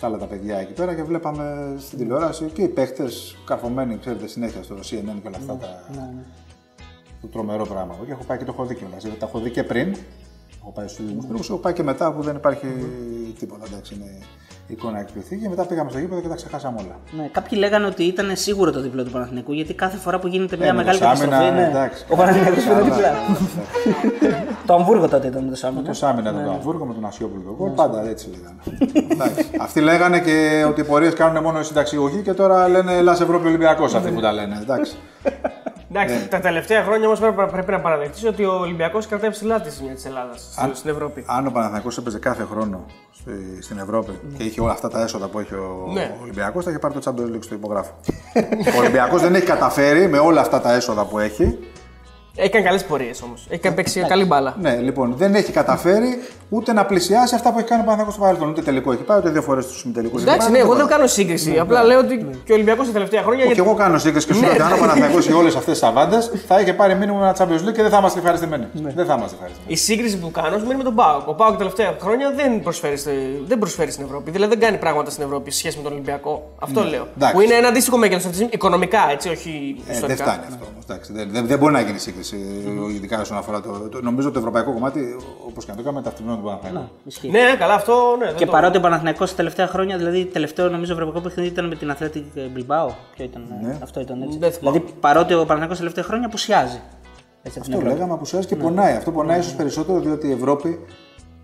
τα άλλα τα παιδιά εκεί πέρα και βλέπαμε στην τηλεόραση και οι παίχτες καρφωμένοι, ξέρετε, συνέχεια στο CNN και όλα αυτά τα. Το τρομερό πράγμα. Και έχω πάει και το έχω δει κιόλας. Τα έχω δει και πριν Έχω πάει στους δημοσιογράφου, έχω πάει και μετά που δεν υπάρχει τίποτα. Εντάξει, είναι η εικόνα εκπληκτική. Και μετά πήγαμε στο γήπεδο και τα ξεχάσαμε όλα. Ναι, κάποιοι λέγανε ότι ήταν σίγουρο το διπλό του Παναθηναϊκού γιατί κάθε φορά που γίνεται μια Ε, με μεγάλη το Σάμινα, καταστροφή. ναι, εντάξει. ο Παναθηναϊκός πήρε Καλά, διπλά. εντάξει. Το Αμβούργο τότε ήταν με το Σάμινα. Το Σάμινα ήταν το Αμβούργο με τον Ασιόπουλο τον κόλ. Πάντα έτσι λέγανε. Εντάξει. Αυτοί λέγανε και ότι οι πορείες κάνουν μόνο οι συνταξιούχοι και τώρα λένε Ελλά Ευρώπη Ολυμπιακός αυτοί που τα λένε. Εντάξει. Εντάξει, τα τελευταία χρόνια όμως πρέπει, πρέπει να παραδεχτείς ότι ο Ολυμπιακός κρατάει ψηλά τη σημεία της Ελλάδας στην Ευρώπη. Αν ο Παναθηναϊκός έπαιζε κάθε χρόνο στη- στην Ευρώπη και είχε όλα αυτά τα έσοδα που έχει ο Ναι. Ολυμπιακός, θα είχε πάρει το Champions League στο υπογράφο. [LAUGHS] ο Ολυμπιακός δεν έχει καταφέρει με όλα αυτά τα έσοδα που έχει. Έχει κάνει καλές πορείες όμως. Έχει παίξει καλή μπάλα. Ναι, λοιπόν, δεν έχει καταφέρει ούτε να πλησιάσει αυτά που έχει κάνει ο Παναθηναϊκός στο παρελθόν. Ούτε τελικό έχει πάει, ούτε δύο φορές στου συμμετελικού. Εντάξει, ναι, εγώ δεν κάνω σύγκριση. Απλά λέω ότι και ο Ολυμπιακός τα τελευταία χρόνια. Και γιατί- εγώ κάνω σύγκριση και σου λέω ότι αν ο Παναθηναϊκός είχε όλες αυτές τις αβάντες, θα είχε πάρει μήνυμα ένα Champions League και δεν θα είμαστε ευχαριστημένοι. Δεν θα είμαστε ευχαριστημένοι. Η σύγκριση που κάνω σημαίνει με τον Πάοκ. Ο Πάοκ τα τελευταία χρόνια δεν προσφέρει, στη- δεν προσφέρει στην Ευρώπη. Δηλαδή δεν κάνει πράγματα στην Ευρώπη σε σχέση με τον Ολυμπιακό. Αυτό λέω. Ναι. Εντάξει. Που είναι ένα αντίστοιχο μέγεθος αυτής τη στιγμή, οικονομικά έτσι, όχι Ε, δεν ιστορικά. φτάνει αυτό όμως. Δεν, δεν, δεν μπορεί να γίνει σύγκριση, ειδικά όσον αφορά το, το. Νομίζω το ευρωπαϊκό κομμάτι, όπως και να το κάνουμε, ταυτιμένο του Παναθηναϊκού. Ισχύει. Ναι, ναι, καλά, αυτό ναι. δεν Και το- παρότι ο Παναθηναϊκός τα τελευταία χρόνια, δηλαδή τελευταίο νομίζω ευρωπαϊκό παιχνίδι ήταν με την Athletic Bilbao. Ποιο ήταν, Ναι. αυτό ήταν έτσι. Δεν θυμάμαι. Δηλαδή παρότι ο Παναθηναϊκός τα τελευταία χρόνια απουσιάζει. Έτσι, από την Το Ευρώπη. λέγαμε απουσιάζει και πονάει. Αυτό πονάει ίσως περισσότερο διότι η Ευρώπη.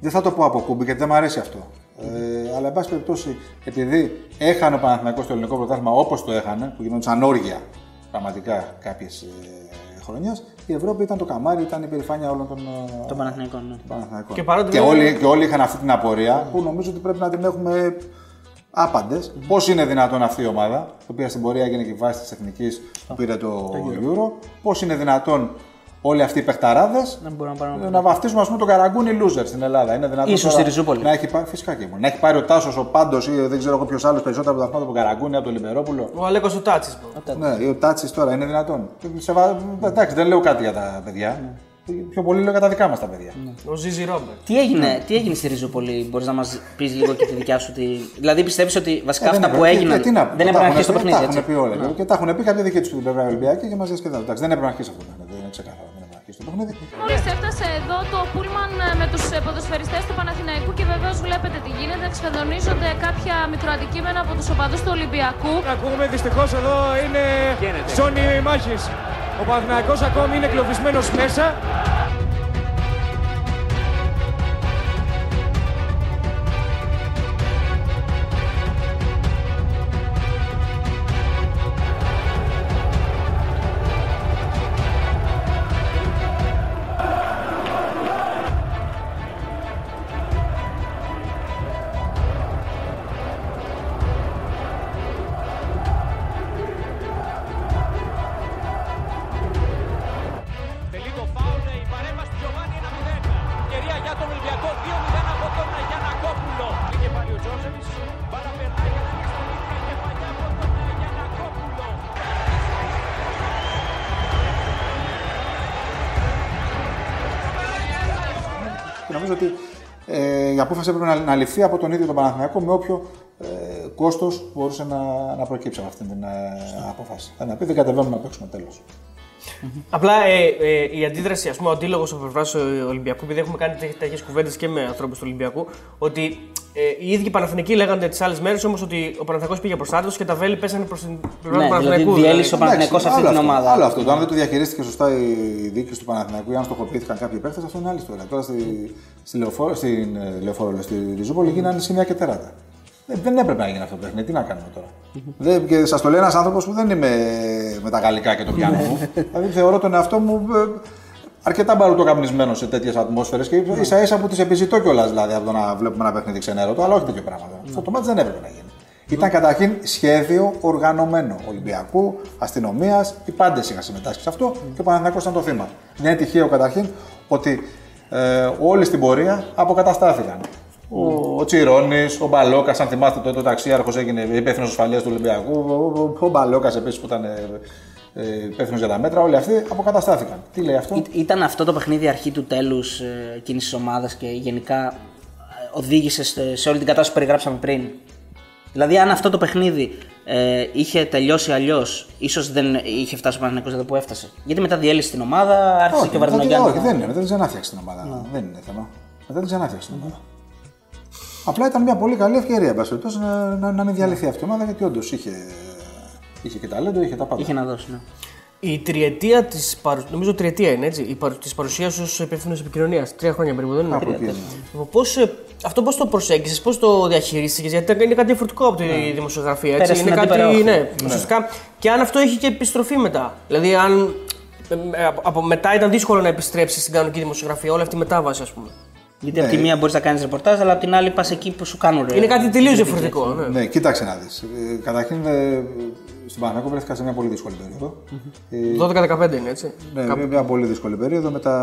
Δεν θα το πω από κούμπι γιατί δεν μου αρέσει αυτό. Ε, αλλά εν πάση περιπτώσει, επειδή έχανε ο Παναθηναϊκός το ελληνικό πρωτάθλημα όπως το έχανε, που γινόντουσαν όργια πραγματικά κάποιες ε, χρονιέ, η Ευρώπη ήταν το καμάρι, ήταν η περηφάνεια όλων των. ε, Των Παναθηναϊκών. Ναι. Παναθηναϊκών. Και παρότι και, δεν- όλοι, και όλοι είχαν αυτή την απορία που νομίζω ότι πρέπει να την έχουμε άπαντες. Πώς είναι δυνατόν αυτή η ομάδα, η οποία στην πορεία έγινε και η βάση της εθνική που πήρε το, Euro, πώς είναι δυνατόν όλοι αυτοί οι παιχταράδες Δεν μπορούμε να πάρουμε. να βαφτίσουμε ας πούμε, τον Καραγκούνι loser στην Ελλάδα. Είναι δυνατόν. Ίσως τώρα στη Ριζούπολη. Να έχει πάρει, φυσικά και μόνο. Να έχει πάρει ο Τάσος, ο Πάντος ή δεν ξέρω εγώ ποιος άλλος περισσότερα από από τον Καραγκούνι, από τον Λιμπερόπουλο. Ο Αλέκος ο Τάτσι. Ναι, ή ο Τάτσι τώρα είναι δυνατόν. Σε βα- Εντάξει, δεν λέω κάτι για τα παιδιά. Ναι. Πιο πολύ λέω για τα δικά μας τα παιδιά. Ο Ζίζι Ρόμπερτ. Τι έγινε, τι έγινε στη Ριζούπολη, μπορείς να μας πεις λίγο και τη δικιά σου. Τη... Δηλαδή πιστεύεις ότι βασικά Ε, δεν αυτά που έπρεπε. έγιναν. Και τι να πούμε, δεν έπρεπε να τα αρχίσει το έχουν πει, παιχνίδι. Τα Έτσι. έχουν πει όλα. Και τα έχουν πει κάποια δική τους την πλευρά Ολυμπιακή και μας διασκεδάζουν. Εντάξει, δεν έπρεπε να αρχίσει αυτό το παιχνίδι. Είναι ξεκάθαρο. Δεν έπρεπε να αρχίσει το παιχνίδι. Μόλις έφτασε εδώ το πούλμαν ε, με τους ε, ποδοσφαιριστές του Παναθηναϊκού και βεβαίως βλέπετε τι γίνεται. Εξφεδονίζονται κάποια μικροαντικείμενα από τους οπαδούς του Ολυμπιακού. Ακούμε δυστυχώς εδώ είναι ζώνη μάχης. Ο Παναθηναϊκός ακόμη είναι κλωβισμένο μέσα. Απόφαση έπρεπε να, να ληφθεί από τον ίδιο τον Παναθηναϊκό με όποιο ε, κόστος μπορούσε να, να προκύψει από αυτή την ε, απόφαση. Θα να πει δεν κατεβαίνουμε να παίξουμε τέλος. Απλά ε, ε, η αντίδραση, ας πούμε, ο αντίλογος από πλευράς του Ολυμπιακού, επειδή έχουμε κάνει τέτοιες κουβέντες και με ανθρώπους του Ολυμπιακού, ότι ε, οι ίδιοι Παναθηνικοί λέγανε τις άλλες μέρες όμως ότι ο Παναθηναϊκός πήγε προς του και τα βέλη πέσανε προς την πλευρά Ναι, του δηλαδή Παναθηναϊκού. διέλυσε ο Παναθηναϊκός αυτή άλλο την αυτό, ομάδα. Άλλο αυτό. Το αν δεν το διαχειρίστηκε σωστά η διοίκηση του Παναθηναϊκού ή αν στοχοποιήθηκαν κάποιοι παίχτε, αυτό είναι άλλη ιστορία. Τώρα στη, στη λεωφόρο, στην ε, λεωφόρο, λέει, στη Ριζούπολη γίνανε σημεία και τεράτα. Δεν, δεν έπρεπε να γίνει αυτό το παιχνίδι. Τι να κάνουμε τώρα; δεν, και σας το λέει ένας άνθρωπος που δεν είμαι με τα γαλλικά και το πιάνο μου. [LAUGHS] δηλαδή θεωρώ τον εαυτό μου ε, αρκετά μπαρουτοκαπνισμένο σε τέτοιες ατμόσφαιρες και ίσα ίσα που τις επιζητώ κιόλας δηλαδή από το να βλέπουμε ένα παιχνίδι ξενέρωτο, αλλά όχι τέτοιο πράγματα. Αυτό το μάτι δεν έπρεπε να γίνει. Ήταν καταρχήν σχέδιο οργανωμένο Ολυμπιακού, αστυνομίας, οι πάντες είχαν συμμετάσχει σε αυτό και ο Παναθηναϊκός ήταν το θύμα. Δεν είναι τυχαίο καταρχήν ότι ε, όλοι στην πορεία αποκαταστάθηκαν. Ο, ο Τσιρόνης, ο Μπαλόκας, αν θυμάστε τότε ο ταξίαρχος έγινε υπεύθυνος ασφαλείας του Ολυμπιακού. Ο, ο, ο Μπαλόκας επίσης που ήταν ε, ε, υπεύθυνο για τα μέτρα. Όλοι αυτοί αποκαταστάθηκαν. Τι λέει αυτό; Ή- Ήταν αυτό το παιχνίδι αρχή του τέλους ε, εκείνη τη ομάδας και γενικά ε, οδήγησε σε, σε όλη την κατάσταση που περιγράψαμε πριν; Δηλαδή, αν αυτό το παιχνίδι ε, είχε τελειώσει αλλιώς, ίσως δεν είχε φτάσει ο Παναγενικό εδώ που έφτασε. Γιατί μετά διέλυσε την ομάδα, άρχισε και ο δεν- Βαρδινογιάννη. όχι, δεν είναι. Δεν, δεν έφτιαξε την ομάδα. Δεν είναι θέμα. Μετά την ξανά φτιάξει την ομάδα. Απλά ήταν μια πολύ καλή ευκαιρία εν πάση περιπτώσει, να, να, να μην διαλυθεί αυτή η ομάδα γιατί όντως είχε, είχε και ταλέντο, είχε τα πάντα. Είχε να δώσει, ναι. Η τριετία της. Νομίζω τριετία είναι έτσι. Της παρουσίας σου ως υπεύθυνος επικοινωνίας. Τρία χρόνια περίπου, δεν είναι; Από εκεί, ναι. Λοιπόν, Πώς, ε, αυτό πώς το προσέγγισες, πώς το διαχειρίστηκες, γιατί είναι κάτι διαφορετικό από τη δημοσιογραφία. Έτσι. Πέρασε Είναι στην κάτι. αντίπερα Ναι, ουσιαστικά. Και αν αυτό έχει και επιστροφή μετά. Δηλαδή, αν ε, ε, από- από μετά ήταν δύσκολο να επιστρέψεις στην κανονική δημοσιογραφία, όλη αυτή η μετάβαση, ας πούμε. Γιατί από τη μία μπορείς να κάνεις ρεπορτάζ, αλλά από την άλλη πας εκεί που σου κάνουν. ρε. Είναι κάτι τελείως διαφορετικό. Ναι. Ναι, κοίταξε να δεις. καταρχήν, ε, στην Παναγιώτο βρέθηκα σε μια πολύ δύσκολη περίοδο. Ε, 12-15 είναι έτσι. Ναι, μια, μια πολύ δύσκολη περίοδο με τα,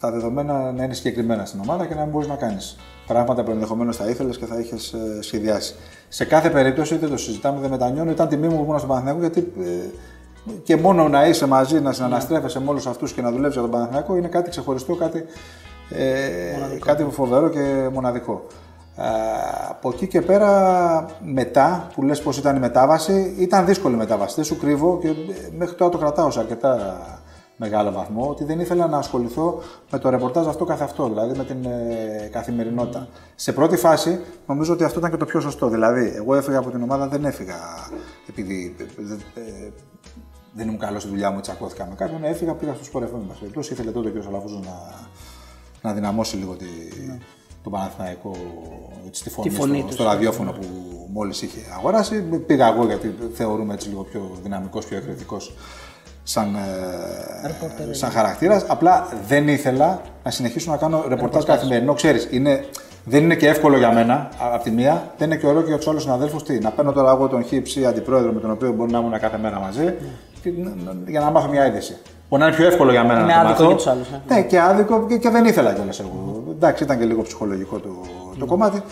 τα δεδομένα να είναι συγκεκριμένα στην ομάδα και να μην μπορείς να κάνεις πράγματα που ενδεχομένως θα ήθελες και θα είχες σχεδιάσει. Σε κάθε περίπτωση, είτε το συζητάμε, δεν μετανιώνω, ήταν τιμή μου που ήμουν στον Παναθηναϊκό γιατί ε, και μόνο να είσαι μαζί, να συναναστρέφεσαι με όλους αυτούς και να δουλεύει για τον Παναθηναϊκό είναι κάτι ξεχωριστό, κάτι, ε, κάτι φοβερό και μοναδικό. Ε, από εκεί και πέρα, μετά που λες πως ήταν η μετάβαση, ήταν δύσκολη η μετάβαση. Δεν σου κρύβω και ε, μέχρι τώρα το κρατάω σε αρκετά μεγάλο βαθμό ότι δεν ήθελα να ασχοληθώ με το ρεπορτάζ αυτό καθ' αυτό, δηλαδή με την ε, καθημερινότητα. Σε πρώτη φάση νομίζω ότι αυτό ήταν και το πιο σωστό. Δηλαδή, εγώ έφυγα από την ομάδα, δεν έφυγα επειδή ε, ε, δεν ήμουν καλός στη δουλειά μου, τσακώθηκα με κάποιον. Έφυγα, πήγα στο Sport FM. εν πάση περιπτώσει. Ήθελε τότε ο κ. Αλαφούζο να, να δυναμώσει λίγο τη, τον Παναθηναϊκό έτσι, τη φωνή, Τη φωνή στο, τους, στο ναι. ραδιόφωνο που μόλις είχε αγοράσει. Πήγα εγώ γιατί θεωρούμε έτσι λίγο πιο δυναμικός, πιο εκρηκτικός σαν, ε, σαν χαρακτήρας. Απλά δεν ήθελα να συνεχίσω να κάνω ρεπορτάζ καθημερινό. Ξέρεις, είναι, δεν είναι και εύκολο για μένα α- απ' τη μία, δεν είναι και ωραίο και για τους άλλους συναδέλφους. Τι, να παίρνω τώρα εγώ τον χύψη αντιπρόεδρο με τον οποίο μπορεί να ήμουν κάθε μέρα μαζί και να- να- για να μάθω μια είδηση. Μπορεί να είναι πιο εύκολο για μένα Είναι να το άδικο μάθω. για τους άλλους, ε. Ναι, και άδικο και, και δεν ήθελα κιόλας εγώ. Εντάξει, ήταν και λίγο ψυχολογικό το, το κομμάτι.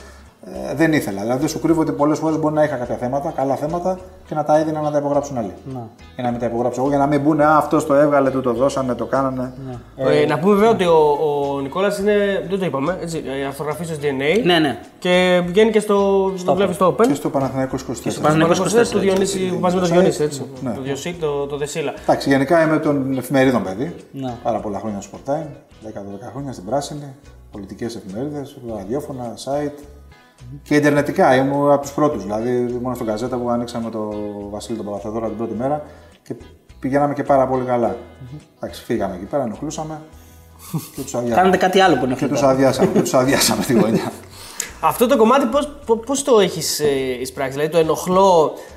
Ε, δεν ήθελα. Δηλαδή, δεν σου κρύβω ότι πολλές φορές μπορεί να είχα κάποια θέματα, καλά θέματα και να τα έδινα να τα υπογράψουν άλλοι. Και να μην τα υπογράψω εγώ για να μην πούνε Α, αυτός το έβγαλε, του το δώσανε, το κάνανε. Ε, να πούμε βέβαια ότι ο, ο Νικόλας είναι. Δεν το είπαμε. Έτσι, ε, αρθογραφεί στο DNA. Ναι, ναι. Και βγαίνει και στο. Το βλέπει στο Open. Και στο Παναθηναϊκός 24. Παναθηναϊκός Παναγιώτης, 24, του Διονύση, που μαζί με τον Διονύση, έτσι. Ναι. Το Διοσί, το, το Δεσίλα. Εντάξει, γενικά είμαι των εφημερίδων παιδί. Ναι. Πάρα πολλά χρόνια στο Sport Time, 10-12 χρόνια στην Πράσινη, πολιτικές εφημερίδες, ραδιόφωνα, site. Και ιντερνετικά ήμουν από τους πρώτους. Δηλαδή ήμουν στον Καζέτα που ανοίξαμε το Βασίλη τον Παπαθεδόρα την πρώτη μέρα και πηγαίναμε και πάρα πολύ καλά. Εντάξει, φύγαμε εκεί πέρα, ενοχλούσαμε και τους αδειάσαμε. Κάνετε κάτι άλλο που Και ενοχλεί. τους αδειάσαμε, και τους αδειάσαμε τη γωνιά. Αυτό το κομμάτι πώς, πώς, πώς το έχεις ε, εισπράξει, δηλαδή το ενοχλώ, ε,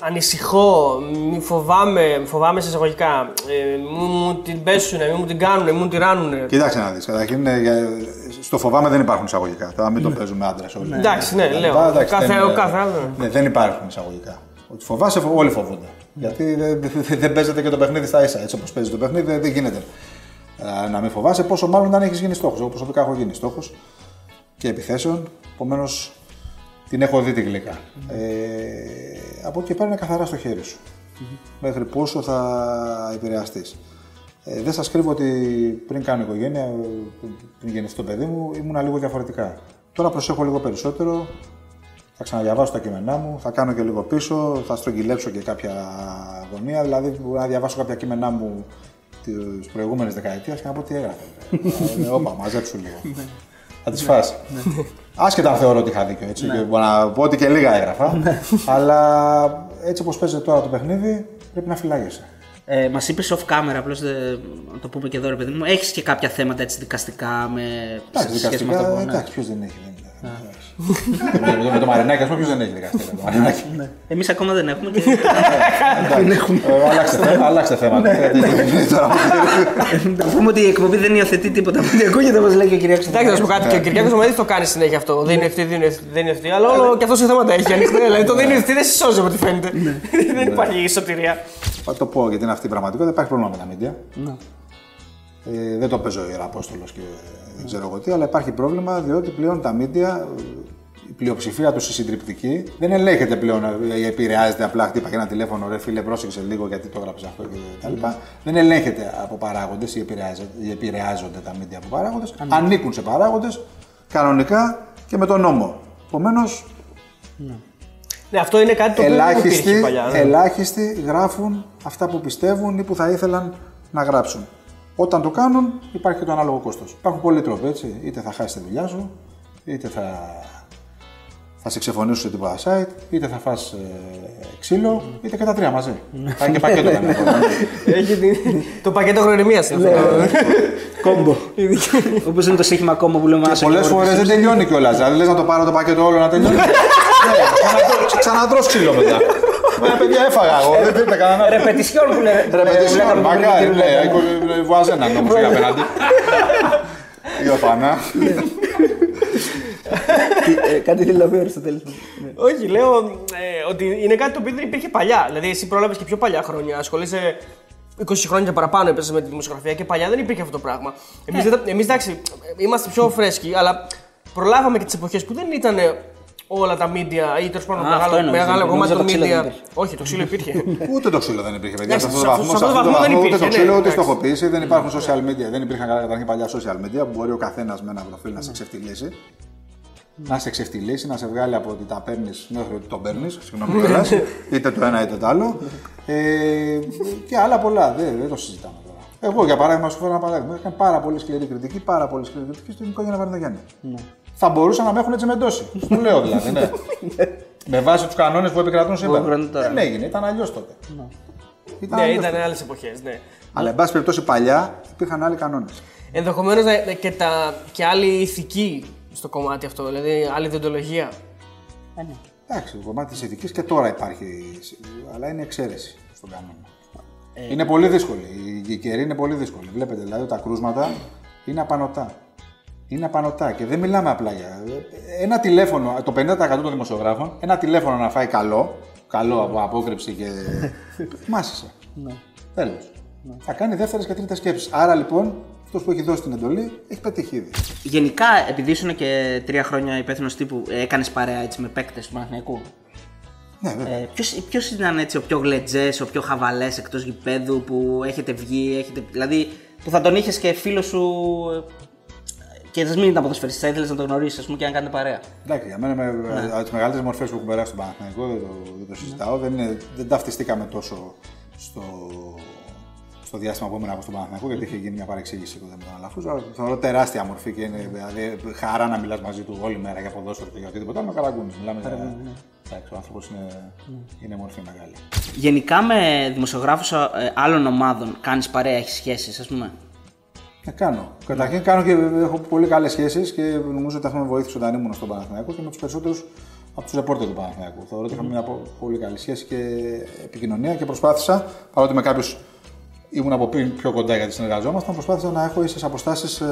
ανησυχώ, μη φοβάμαι, φοβάμαι σε εισαγωγικά, ε, μου, μου την πέσουνε, μη μου την κάνουνε, μη μου την ράνουνε. Κοίταξε να δεις. Καταρχήν, ε, για- στο φοβάμαι δεν υπάρχουν εισαγωγικά. Τώρα μην το παίζουμε άντρε όλοι. Εντάξει, ναι, λέω. λοιπά, εντάξει, Κάθε- δεν, ο ε, κάθε άλλο. Ναι, δεν υπάρχουν εισαγωγικά. Ότι φοβάσαι, φο- όλοι φοβούνται. Γιατί δεν, δεν- δεν παίζεται και το παιχνίδι στα ίσα. Έτσι όπως παίζει το παιχνίδι, δεν, δεν γίνεται ε, να μην φοβάσαι. Πόσο μάλλον όταν έχεις γίνει στόχος. Εγώ προσωπικά έχω γίνει στόχος και επιθέσεων. Επομένως την έχω δει τη γλυκά. Ε, από εκεί και πέρα είναι καθαρά στο χέρι σου. Μέχρι πόσο θα επηρεαστείς. Ε, δεν σας κρύβω ότι πριν κάνω οικογένεια, ε, πριν γεννηθεί το παιδί μου, ήμουν λίγο διαφορετικά. Τώρα προσέχω λίγο περισσότερο. Θα ξαναδιαβάσω τα κείμενά μου, θα κάνω και λίγο πίσω, θα στρογγυλέψω και κάποια γωνία. Δηλαδή, μπορεί να διαβάσω κάποια κείμενά μου της προηγούμενης δεκαετίας και να πω τι έγραφε. Ε, Όπα, μαζέψου λίγο. Θα τις φας. Άσχετα αν θεωρώ ότι είχα δίκιο. Έτσι, και μπορώ να πω ότι και λίγα έγραφα. αλλά έτσι όπως παίζεται τώρα το παιχνίδι, πρέπει να φυλάγεσαι. Ε, Μας είπες off camera, απλώς να το πούμε και εδώ, ρε παιδί μου. Έχεις και κάποια θέματα έτσι δικαστικά με Εντάξει, σε σχέση με αυτό δικαστικά, που. Ναι. εντάξει, ποιος δεν έχει. Δεν είναι. Με- Με το Μαρινάκι, ας πούμε, ποιος δεν έχει δικαστήριο. με το Μαρινάκι. Εμείς ακόμα δεν έχουμε. Και... Εντάξει, ε, Αλλάξτε θέμα. Αλλάξτε θέμα. Ε, δεν είναι τώρα. να πούμε ότι η εκπομπή δεν υιοθετεί τίποτα που δεν ακούγεται, όπως λέει και ο Κυριάκος. Εντάξει, να σου πω κάτι, και ο Κυριακός Μαμαδής το κάνει συνέχεια αυτό. Δεν είναι ευθύ, δεν είναι ευθύ, δεν είναι ευθύ, αλλά όλο και αυτό σε θέματα έχει ανοιχτά. Δηλαδή το δεν είναι ευθύ δεν σε σώζει από ό,τι φαίνεται. Δεν υπάρχει σωτηρία. Θα το πω γιατί είναι αυτή η πραγματικότητα. Υπάρχει πρόβλημα με τα μίντια. Ναι. Ε, δεν το παίζω Ιεραπόστολο και δεν ξέρω εγώ τι, αλλά υπάρχει πρόβλημα διότι πλέον τα μίντια, η πλειοψηφία τους η συντριπτική, δεν ελέγχεται πλέον ή επηρεάζεται απλά. Χτύπα και ένα τηλέφωνο, ρε φίλε, πρόσεξε λίγο γιατί το έγραψε αυτό και τα λοιπά. Δεν ελέγχεται από παράγοντες ή, επηρεάζεται- ή επηρεάζονται τα μίντια από παράγοντες. Ανήκουν σε παράγοντες κανονικά και με τον νόμο. Επομένως, Ναι, αυτό είναι κάτι το οποίο δεν ελάχιστοι, υπήρχε παλιά. ναι. ελάχιστοι γράφουν αυτά που πιστεύουν ή που θα ήθελαν να γράψουν. Όταν το κάνουν, υπάρχει και το ανάλογο κόστος. Υπάρχουν πολλοί τρόποι έτσι. Είτε θα χάσεις τη δουλειά σου, είτε θα, θα σε ξεφωνήσουν σε τίποτα site, είτε θα φας ε, ξύλο, είτε και τα τρία μαζί. θα είναι και πακέτο κανένα. Έχει την- το πακέτο χρονιμίας. Κόμπο. Όπως είναι το σύγχυμα κόμπο που λέμε Άσο Πολλές και φορές δεν τελειώνει κιόλας. Δηλαδή λες να το πάρω το πακέτο όλο να τελειώνει. [LAUGHS] Ναι, ξανατρώ- Ξανατρώ ξύλο μετά. Μα παιδιά έφαγα εγώ, δεν δεν τα κανένα. Ρεπετησιόν που λέμε. Ρεπετησιόν, μακάρι, ναι, βάζει έναν όμως εκεί απέναντι. [LAUGHS] Η οφανά. Κάτι θέλει να πει στο τέλο. Όχι, λέω ε, ότι είναι κάτι το οποίο δεν υπήρχε παλιά. Δηλαδή, εσύ πρόλαβες και πιο παλιά χρόνια. Ασχολείσαι 20 χρόνια και παραπάνω έπαιζες με τη δημοσιογραφία και παλιά δεν υπήρχε αυτό το πράγμα. Εμείς εμείς, εντάξει, είμαστε πιο φρέσκοι, αλλά προλάβαμε και τις εποχές που δεν ήταν όλα τα media ή τέλος πάντων Α, αυτό μεγάλο, εννοείς, μεγάλο νόμιζα κομμάτι το των ξύλο δεν media. υπήρχε. Όχι, το ξύλο υπήρχε. [LAUGHS] Ούτε το ξύλο δεν υπήρχε, παιδιά. Σε Εντάξει, αυτό το σε βαθμό, αυτό σε το αυτό το βαθμό δεν βαθμό ούτε υπήρχε, το ναι, ξύλο, ούτε η εντάξει. στοχοποίηση. Δεν υπάρχουν social media. Δεν υπήρχαν καταρχήν παλιά social media που μπορεί ο καθένας με ένα προφίλ να σε ξεφτυλίσει. Να σε ξεφτυλίσει, να σε βγάλει από ότι τα παίρνεις μέχρι ότι τον παίρνεις. Συγγνώμη κιόλας. είτε το ένα είτε το άλλο. Ε, και άλλα πολλά. Δεν, δεν το συζητάμε τώρα. Εγώ για παράδειγμα, σου φέρω ένα παράδειγμα. Είχα πάρα πολύ σκληρή κριτική, πάρα πολύ σκληρή κριτική στην οικογένεια Βαρδαγιάννη. Θα μπορούσαν να με έχουν τσιμεντώσει. Το λέω δηλαδή. Ναι. [LAUGHS] με βάση τους κανόνες που επικρατούν σήμερα. επικρατούν τώρα. Δεν έγινε, ήταν αλλιώς τότε. Ήταν ναι, αλλιώς ήταν τότε. άλλες εποχές. Ναι. Αλλά εν πάση περιπτώσει παλιά υπήρχαν άλλοι κανόνες. Ενδεχομένως και, τα, και άλλη ηθική στο κομμάτι αυτό, δηλαδή άλλη διοντολογία. Εντάξει, το κομμάτι της ηθική και τώρα υπάρχει, αλλά είναι εξαίρεση στον κανόνα. είναι πολύ δύσκολη. Η, η καιρή είναι πολύ δύσκολη. Βλέπετε δηλαδή τα κρούσματα είναι απανοτά. Είναι απανοτά και δεν μιλάμε απλά για. Ένα τηλέφωνο, το 50% των δημοσιογράφων, ένα τηλέφωνο να φάει καλό, καλό από απόκρυψη και. [LAUGHS] Μάσησε. Ναι. Τέλος. Θα κάνει δεύτερες και τρίτες σκέψεις. Άρα λοιπόν, αυτός που έχει δώσει την εντολή έχει πετύχει ήδη. Γενικά, επειδή ήσουν και τρία χρόνια υπεύθυνος τύπου, έκανες παρέα έτσι, με παίκτες του Παναθηναϊκού; Ναι, βέβαια. Ε, ποιος, ποιος ήταν έτσι ο πιο γλετζές, ο πιο χαβαλές εκτός γηπέδου που έχετε βγει, έχετε, δηλαδή που θα τον είχες και φίλος σου ε, και δεν ήταν ποδοσφαιριστής, θα ήθελες να τον γνωρίσεις ας πούμε, και να κάνετε παρέα. Εντάξει, για μένα με, από τις μεγαλύτερες μορφές που έχουν περάσει στον Παναθηναϊκό δεν το, δεν το συζητάω. Δεν, είναι, δεν ταυτιστήκαμε τόσο στο, στο διάστημα που ήμουν στον Παναθηναϊκό, γιατί είχε γίνει μια παρεξήγηση κοντά με τον Αλαφούζο. Θεωρώ τεράστια μορφή και είναι δηλαδή, χαρά να μιλάς μαζί του όλη μέρα για ποδόσφαιρο και για οτιδήποτε άλλο. Με καραγκούνι. Μιλάμε για. Εντάξει, ο άνθρωπος είναι, είναι μορφή μεγάλη. Γενικά με δημοσιογράφους ε, άλλων ομάδων κάνεις παρέα, έχεις σχέσεις ας πούμε; Ε, κάνω. Καταρχήν κάνω και έχω πολύ καλές σχέσεις και νομίζω ότι αυτό με βοήθησε όταν ήμουν στον Παναθηναϊκό και με τους περισσότερους από τους ρεπόρτερ του Παναθηναϊκού. Θεωρώ ότι είχαμε μια πο- πολύ καλή σχέση και επικοινωνία και προσπάθησα, παρότι με κάποιους ήμουν από πριν πιο κοντά γιατί συνεργαζόμασταν, προσπάθησα να έχω ίσες αποστάσεις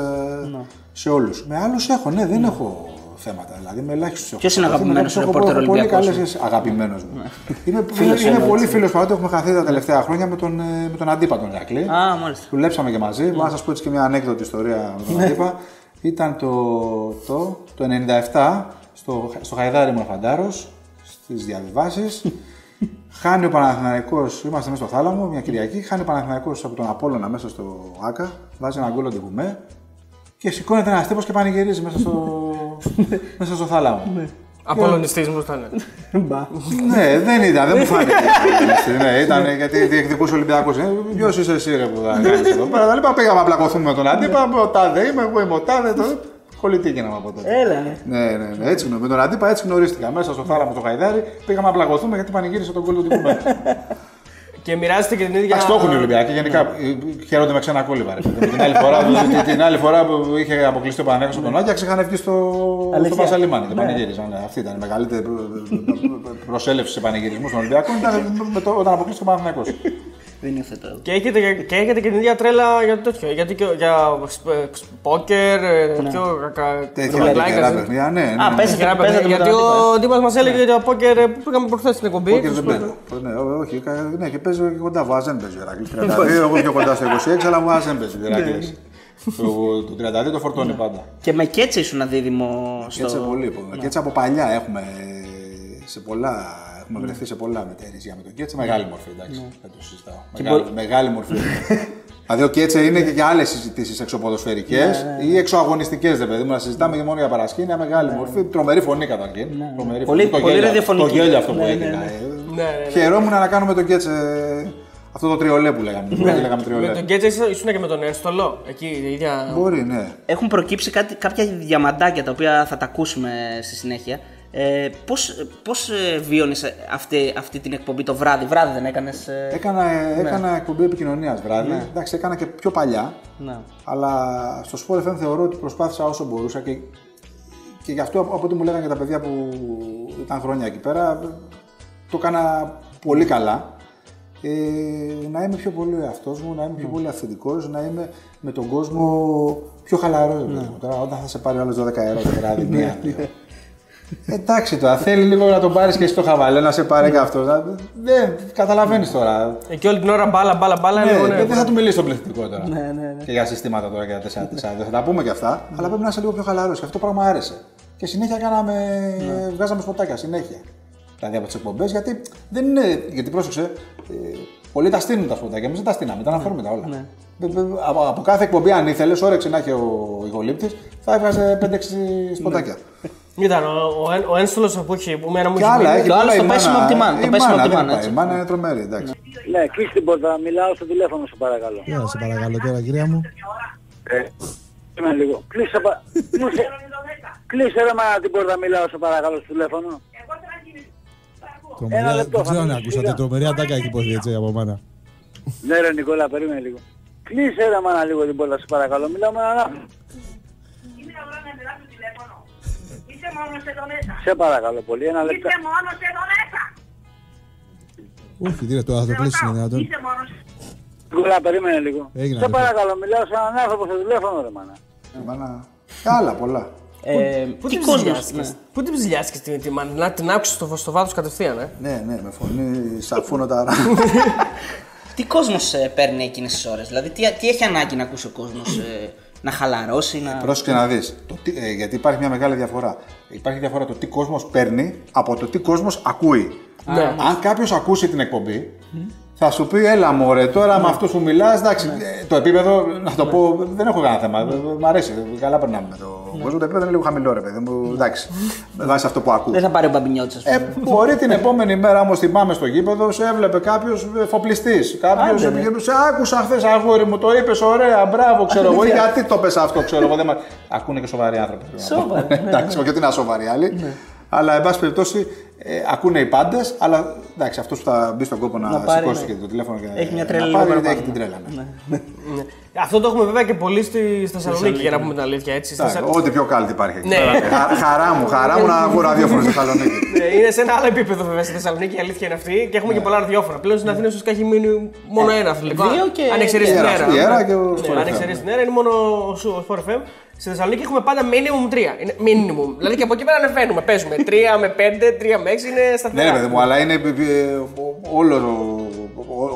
σε όλους. Με άλλους έχω, ναι, δεν έχω θέματα. Δηλαδή με ελάχιστους έχω. Ποιος είναι Με αγαπημένος άλλους έχω- ρεπόρτερ έχω πολύ Ολυμπιακός; καλές σχέσεις. Αγαπημένος μου. Είμαι, Φίλος είμαι εννοώ, πολύ έτσι. φίλος παρότι έχουμε χαθεί τα τελευταία χρόνια με τον, ε, με τον αντίπα τον Ηρακλή. Α, μάλιστα. Δουλέψαμε και μαζί. Μπορώ να σα πω έτσι και μια ανέκδοτη ιστορία με τον Αντίπα. Ήταν το, το, το 97 στο, στο Χαϊδάρι μου Φαντάρος, στις διαβιβάσεις. [LAUGHS] Χάνει ο Παναθηναϊκός, είμαστε μέσα στο θάλαμο, μια Κυριακή. Χάνει ο Παναθηναϊκός από τον Απόλλωνα μέσα στο Άκα. Βάζει ένα γκολ ντεκουμέ. Και σηκώνεται ένας τύπος και πανηγυρίζει μέσα στο, [LAUGHS] μέσα στο θάλαμο. Απολωνιστή μου ήταν. Ναι, δεν ήταν, δεν μου φάνηκε. [LAUGHS] ναι, ήταν γιατί διεκδικούσε ο Ολυμπιακός. Ποιος είσαι εσύ, ρε που θα κάνεις εδώ; Πέρα. Τα λοιπά πήγαμε να πλακωθούμε με τον αντίπα. Ο τάδε είμαι, εγώ είμαι ο τάδε. Το... Κολλητή γίναμε από τότε. Έλα, ναι. Ναι, ναι, ναι. Έτσι, γνω- με τον αντίπα έτσι γνωρίστηκα. Μέσα στο θάλαμο στο Χαϊδάρι πήγαμε να πλακωθούμε γιατί πανηγύρισε τον κόλλο του κουμπέ. [LAUGHS] Και μοιράζεται και την ίδια. Εντάξει, το έχουν οι Ολυμπιακοί. Γενικά ε, χαίρονται με ξένα κόλληβα. ρε παιδί μου. Την άλλη φορά, την- την άλλη φορά που είχε αποκλειστεί ο Παναγιώτο από τον Άκια, είχαν βγει στο, στο Αλήθεια. Πασαλιμάνι και πανηγύριζαν. Ναι, Αυτή ήταν η μεγαλύτερη προσέλευση σε πανηγυρισμούς των Ολυμπιακών. Ήταν με το, όταν αποκλείστηκε ο Παναγιώτο. Δεν υιοθετώ. Και έχετε, και έχετε και την ίδια τρέλα για το τέτοιο. Γιατί και για ε, πόκερ, ε, πιο κα- Τέτοια ρομπλάκια, τυχερά ε. παιχνίδια, ναι. ναι. Α, ναι. παίζετε, Τυχερά παίζετε παιχνίδια, με Γιατί τον ο αντίπα. Ντίμα μας έλεγε για πόκερ ε, που πήγαμε προχθές στην εκπομπή. Πόκερ δεν παίζω. Ναι, ό- όχι, κα- ναι, και παίζω και κοντά. Βάζ δεν παίζει ο Ηρακλής. 32, εγώ πιο κοντά στο 26, αλλά βάζ δεν παίζει ο Ηρακλής. Το το 32 το φορτώνει πάντα. Και με κέτσε ήσουν δίδυμο Και έτσι στο. πολύ. Και έτσι από παλιά έχουμε σε πολλά. Έχουμε βρεθεί σε πολλά μετερίζια με τον Κέτσε. Μεγάλη μορφή, εντάξει. Δεν το συζητάω. Μεγάλη, μεγάλη μορφή. [LAUGHS] δηλαδή ο Κέτσε είναι και για άλλες συζητήσεις εξωποδοσφαιρικές ή εξωαγωνιστικές, δε παιδί μου. Να συζητάμε και μόνο για παρασκήνια. Μεγάλη μορφή. Τρομερή φωνή καταρχήν. Τρομερή Πολύ- φωνή. Το πολύ γέλιο- ραδιοφωνική. Το γέλιο αυτό που Ναι, ναι, έκανα. ναι. ε. Ναι, ναι, ναι. Χαιρόμουν να κάνουμε τον Κέτσε Αυτό το τριολέ που λέγαμε. που λέγαμε τριολέ. Με τον Γκέτζα ήσουν- ήσουν και με τον Ένστολο. Εκεί η ίδια. Μπορεί, ναι. Έχουν προκύψει κάτι, κάποια διαμαντάκια τα οποία θα τα ακούσουμε στη συνέχεια. Ε, πώς, πώς ε, βίωνες αυτή, αυτή την εκπομπή το βράδυ, βράδυ δεν έκανες... Ε... Έκανα, έκανα εκπομπή επικοινωνίας βράδυ. Εντάξει, έκανα και πιο παλιά. Ναι. Αλλά στο Sport FM θεωρώ ότι προσπάθησα όσο μπορούσα και, και γι' αυτό από ό,τι μου λέγανε και τα παιδιά που ήταν χρόνια εκεί πέρα, το έκανα πολύ καλά. Ε, να είμαι πιο πολύ ο εαυτός μου, να είμαι πιο πολύ αυθεντικός, να είμαι με τον κόσμο πιο χαλαρός. Τώρα, όταν θα σε πάρει ο άλλος 12 ευρώ το βράδυ, μία. Δύο. Εντάξει τώρα, θέλει λίγο να τον πάρεις και εσύ το χαβαλέ, να σε πάρει και αυτός. Δεν καταλαβαίνεις τώρα. Εκεί όλη την ώρα μπάλα, μπάλα, μπάλα. Ναι, λέω, ναι. δεν θα του μιλήσει στο πληθυντικό τώρα. Ναι, ναι, ναι. Και για συστήματα τώρα και για 4-4. Δεν θα τα πούμε και αυτά. Αλλά πρέπει να είσαι λίγο πιο χαλαρός. Και αυτό το πράγμα άρεσε. Και συνέχεια κάναμε, βγάζαμε σποτάκια συνέχεια. Δηλαδή από τις εκπομπές, γιατί δεν είναι. Γιατί πρόσεξε, ε, πολλοί τα στείλουν τα σποτάκια. Εμείς δεν τα στείναμε, ήταν αφόρμητα όλα. Ε, ε, Από, από κάθε εκπομπή, αν ήθελες, όρεξε να έχει ο ηχολήπτης, θα έβγαζε 5-6 σποτάκια. Ήταν ο, ο, Εν- ο Ένστολος που έχει. Που μένα μου Και έχει άλλα, μείνει. έχει Το άλλο πολλά στο η πέσιμο μάνα. από τη μάνα, το Η πέσιμο μάνα, από τη δεν μάνα, πάει. έτσι. Η μάνα είναι τρομερή, εντάξει. Ναι, κλείσει την πόρτα, μιλάω στο τηλέφωνο σου παρακαλώ. Έλα, σε παρακαλώ τώρα, κυρία μου. Ε, είμαι λίγο. Κλείσε, πα... Μου σε- Κλείσε ρε μάνα την πόρτα, μιλάω σε παρακαλώ στο τηλέφωνο. Τρομερή, λεπτό, δεν ξέρω θα αν μιλήσω ακούσατε. σιγά. Τρομερή ατάκα έχει υποθεί έτσι από μάνα. Ναι ρε Νικόλα, περίμενε λίγο. Κλείσε ρε μάνα λίγο την πόρτα, σε παρακαλώ. Μιλάω με έναν άνθρωπο. Είσαι μόνος εδώ μέσα. Σε παρακαλώ πολύ, ένα λεπτό. Είσαι μόνος εδώ μέσα. Όχι, τι είναι τώρα, θα το κλείσει είναι δυνατόν. Είσαι μόνος. Νικόλα, περίμενε λίγο. Έγινε, Σε αδερφέ. παρακαλώ, μιλάω σε έναν άνθρωπο στο τηλέφωνο ρε μάνα. Η μάνα. Και άλλα πολλά. Ε, Πού τι την κόσμος, ψηλιάστηκες; Πού την ψηλιάστηκες την, την, μάνα, να την άκουσες στο, στο βάθος κατευθείαν, ε; Ναι, ναι, με φωνή σαφούνο τα [LAUGHS] Τι κόσμος ε, παίρνει εκείνες τις ώρες, δηλαδή τι, τι έχει ανάγκη να ακούσει ο κόσμος, ε, να χαλαρώσει, να... Πρόσεξε να δεις. γιατί υπάρχει μια μεγάλη διαφορά. Υπάρχει διαφορά το τι κόσμος παίρνει από το τι κόσμος ακούει. Ναι. Αν κάποιος ακούσει την εκπομπή, θα σου πει: Έλα, μωρέ, τώρα με αυτούς που μιλάς, εντάξει, ε, το επίπεδο, να το πω, δεν έχω κανένα θέμα. Ε, Μ' αρέσει, καλά περνάμε με τον κόσμο. Το επίπεδο είναι λίγο χαμηλό, ρε παιδί μου. Εντάξει, με βάση αυτό που ακούω. Δεν θα πάρει ο Μπαμπινιώτης, ας πούμε. Ε, μπορεί την επόμενη μέρα όμως θυμάμαι στο γήπεδο, σε έβλεπε κάποιος εφοπλιστή. Κάποιος ναι. σε άκουσα χθες αγόρι μου, το είπες ωραία, μπράβο, ξέρω εγώ. Γιατί το πες αυτό, ξέρω εγώ. Δεν μα... Ακούνε και σοβαροί άνθρωποι. Σοβαροί, ναι, Εντάξει, όχι ότι είναι ασοβαροί άλλοι. Αλλά, εν πάση περιπτώσει, ε, ακούνε οι πάντες. Αλλά εντάξει, αυτός που θα μπει στον κόπο να, Να πάρει, σηκώσει ναι. και το τηλέφωνο και Έχει μια να τρέλα πάρει, λίγο γιατί παραπάνω. έχει την τρέλα. ναι. [LAUGHS] Ναι. Αυτό το έχουμε βέβαια και πολύ στη στη Θεσσαλονίκη, για να πούμε την αλήθεια. Έτσι. Στη Εντάξει, Θεσσα- Ό,τι πιο κάλτη υπάρχει εκεί. Ναι. Χα- Χαρά μου, χαρά μου να ακούω ραδιόφωνο στη Θεσσαλονίκη. [LAUGHS] Ναι, είναι σε ένα άλλο επίπεδο βέβαια στη Θεσσαλονίκη, η αλήθεια είναι αυτή. Και έχουμε και πολλά ραδιόφωνα. Πλέον στην Αθήνα ίσως έχει μείνει μόνο ένα αθλητικό. δύο και- Αν εξαιρέσει την Η αέρα. Αέρα, η Αέρα και ο Ναι, Sport Αν FM. εξαιρέσει την αέρα είναι μόνο ο Σου- ο Sport FM. Στη Θεσσαλονίκη έχουμε πάντα minimum 3. Είναι minimum. Δηλαδή και από εκεί πέρα ανεβαίνουμε. Παίζουμε 3 με 5, 3 με 6 είναι σταθερά. Ναι, ρε παιδί μου, αλλά είναι ε, ε, όλο, ο-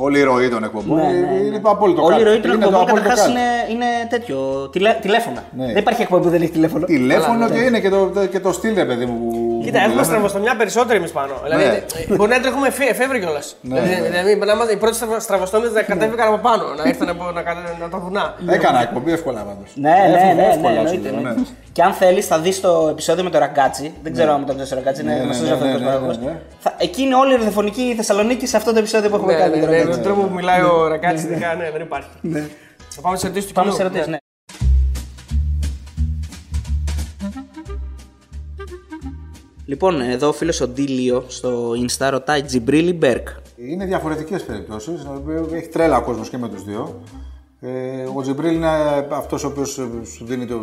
όλη η ροή των εκπομπών. Ναι, ναι, είναι- ναι. Είναι το απόλυτο Όλη η καλτ. ροή των Είναι το εκπομπών απόλυτο καταρχάς καλτ. είναι, είναι τέτοιο. Τηλε, τηλέφωνα. Ναι. Δεν υπάρχει εκπομπή που δεν έχει τηλέφωνο. Τηλέφωνο και είναι και το, και το στυλ, ρε παιδί μου. που- Κοίτα, που έχουμε μιλάμε. στραβοστομιά περισσότεροι εμείς πάνω. Δηλαδή, Ναι. ε, μπορεί να τρέχουμε εφε- εφεύρει κιόλας. Δηλαδή, δηλαδή, να είμαστε οι πρώτοι στραβοστόμοι να κατέβηκαν από πάνω, να ήρθαν από να, κατα- να τα βουνά. Έκανα εκπομπή εύκολα πάντως. Ναι, ναι, ναι, ναι, εύκολα, εννοείται, σου λέω, ναι. ναι. Και αν θέλεις, θα δεις το επεισόδιο με το ραγκάτσι. Δεν ξέρω αν το ξέρεις ο ραγκάτσι, είναι Ναι, ναι, γνωστός ναι, αυτός ναι, ο ναι, παραγωγό. ναι, ναι. Εκεί είναι όλη η ραδιοφωνική Θεσσαλονίκη σε αυτό το επεισόδιο που έχουμε Ναι, κάνει. ναι, με τον ναι, Ραγκάτσι. με τον τρόπο που μιλάει ο Ραγκάτσι, ειδικά, ναι, δεν υπάρχει. Θα πάμε σε ερωτήσεις του Πάμε κοινού. Λοιπόν, εδώ ο φίλος ο Ντίλιο στο Insta ρωτάει Τζιμπρίλ ή Μπεργκ. Είναι διαφορετικές περιπτώσεις. Έχει τρέλα ο κόσμος και με τους δύο. Ε, ο Τζιμπρίλ είναι αυτός ο οποίος σου δίνει το,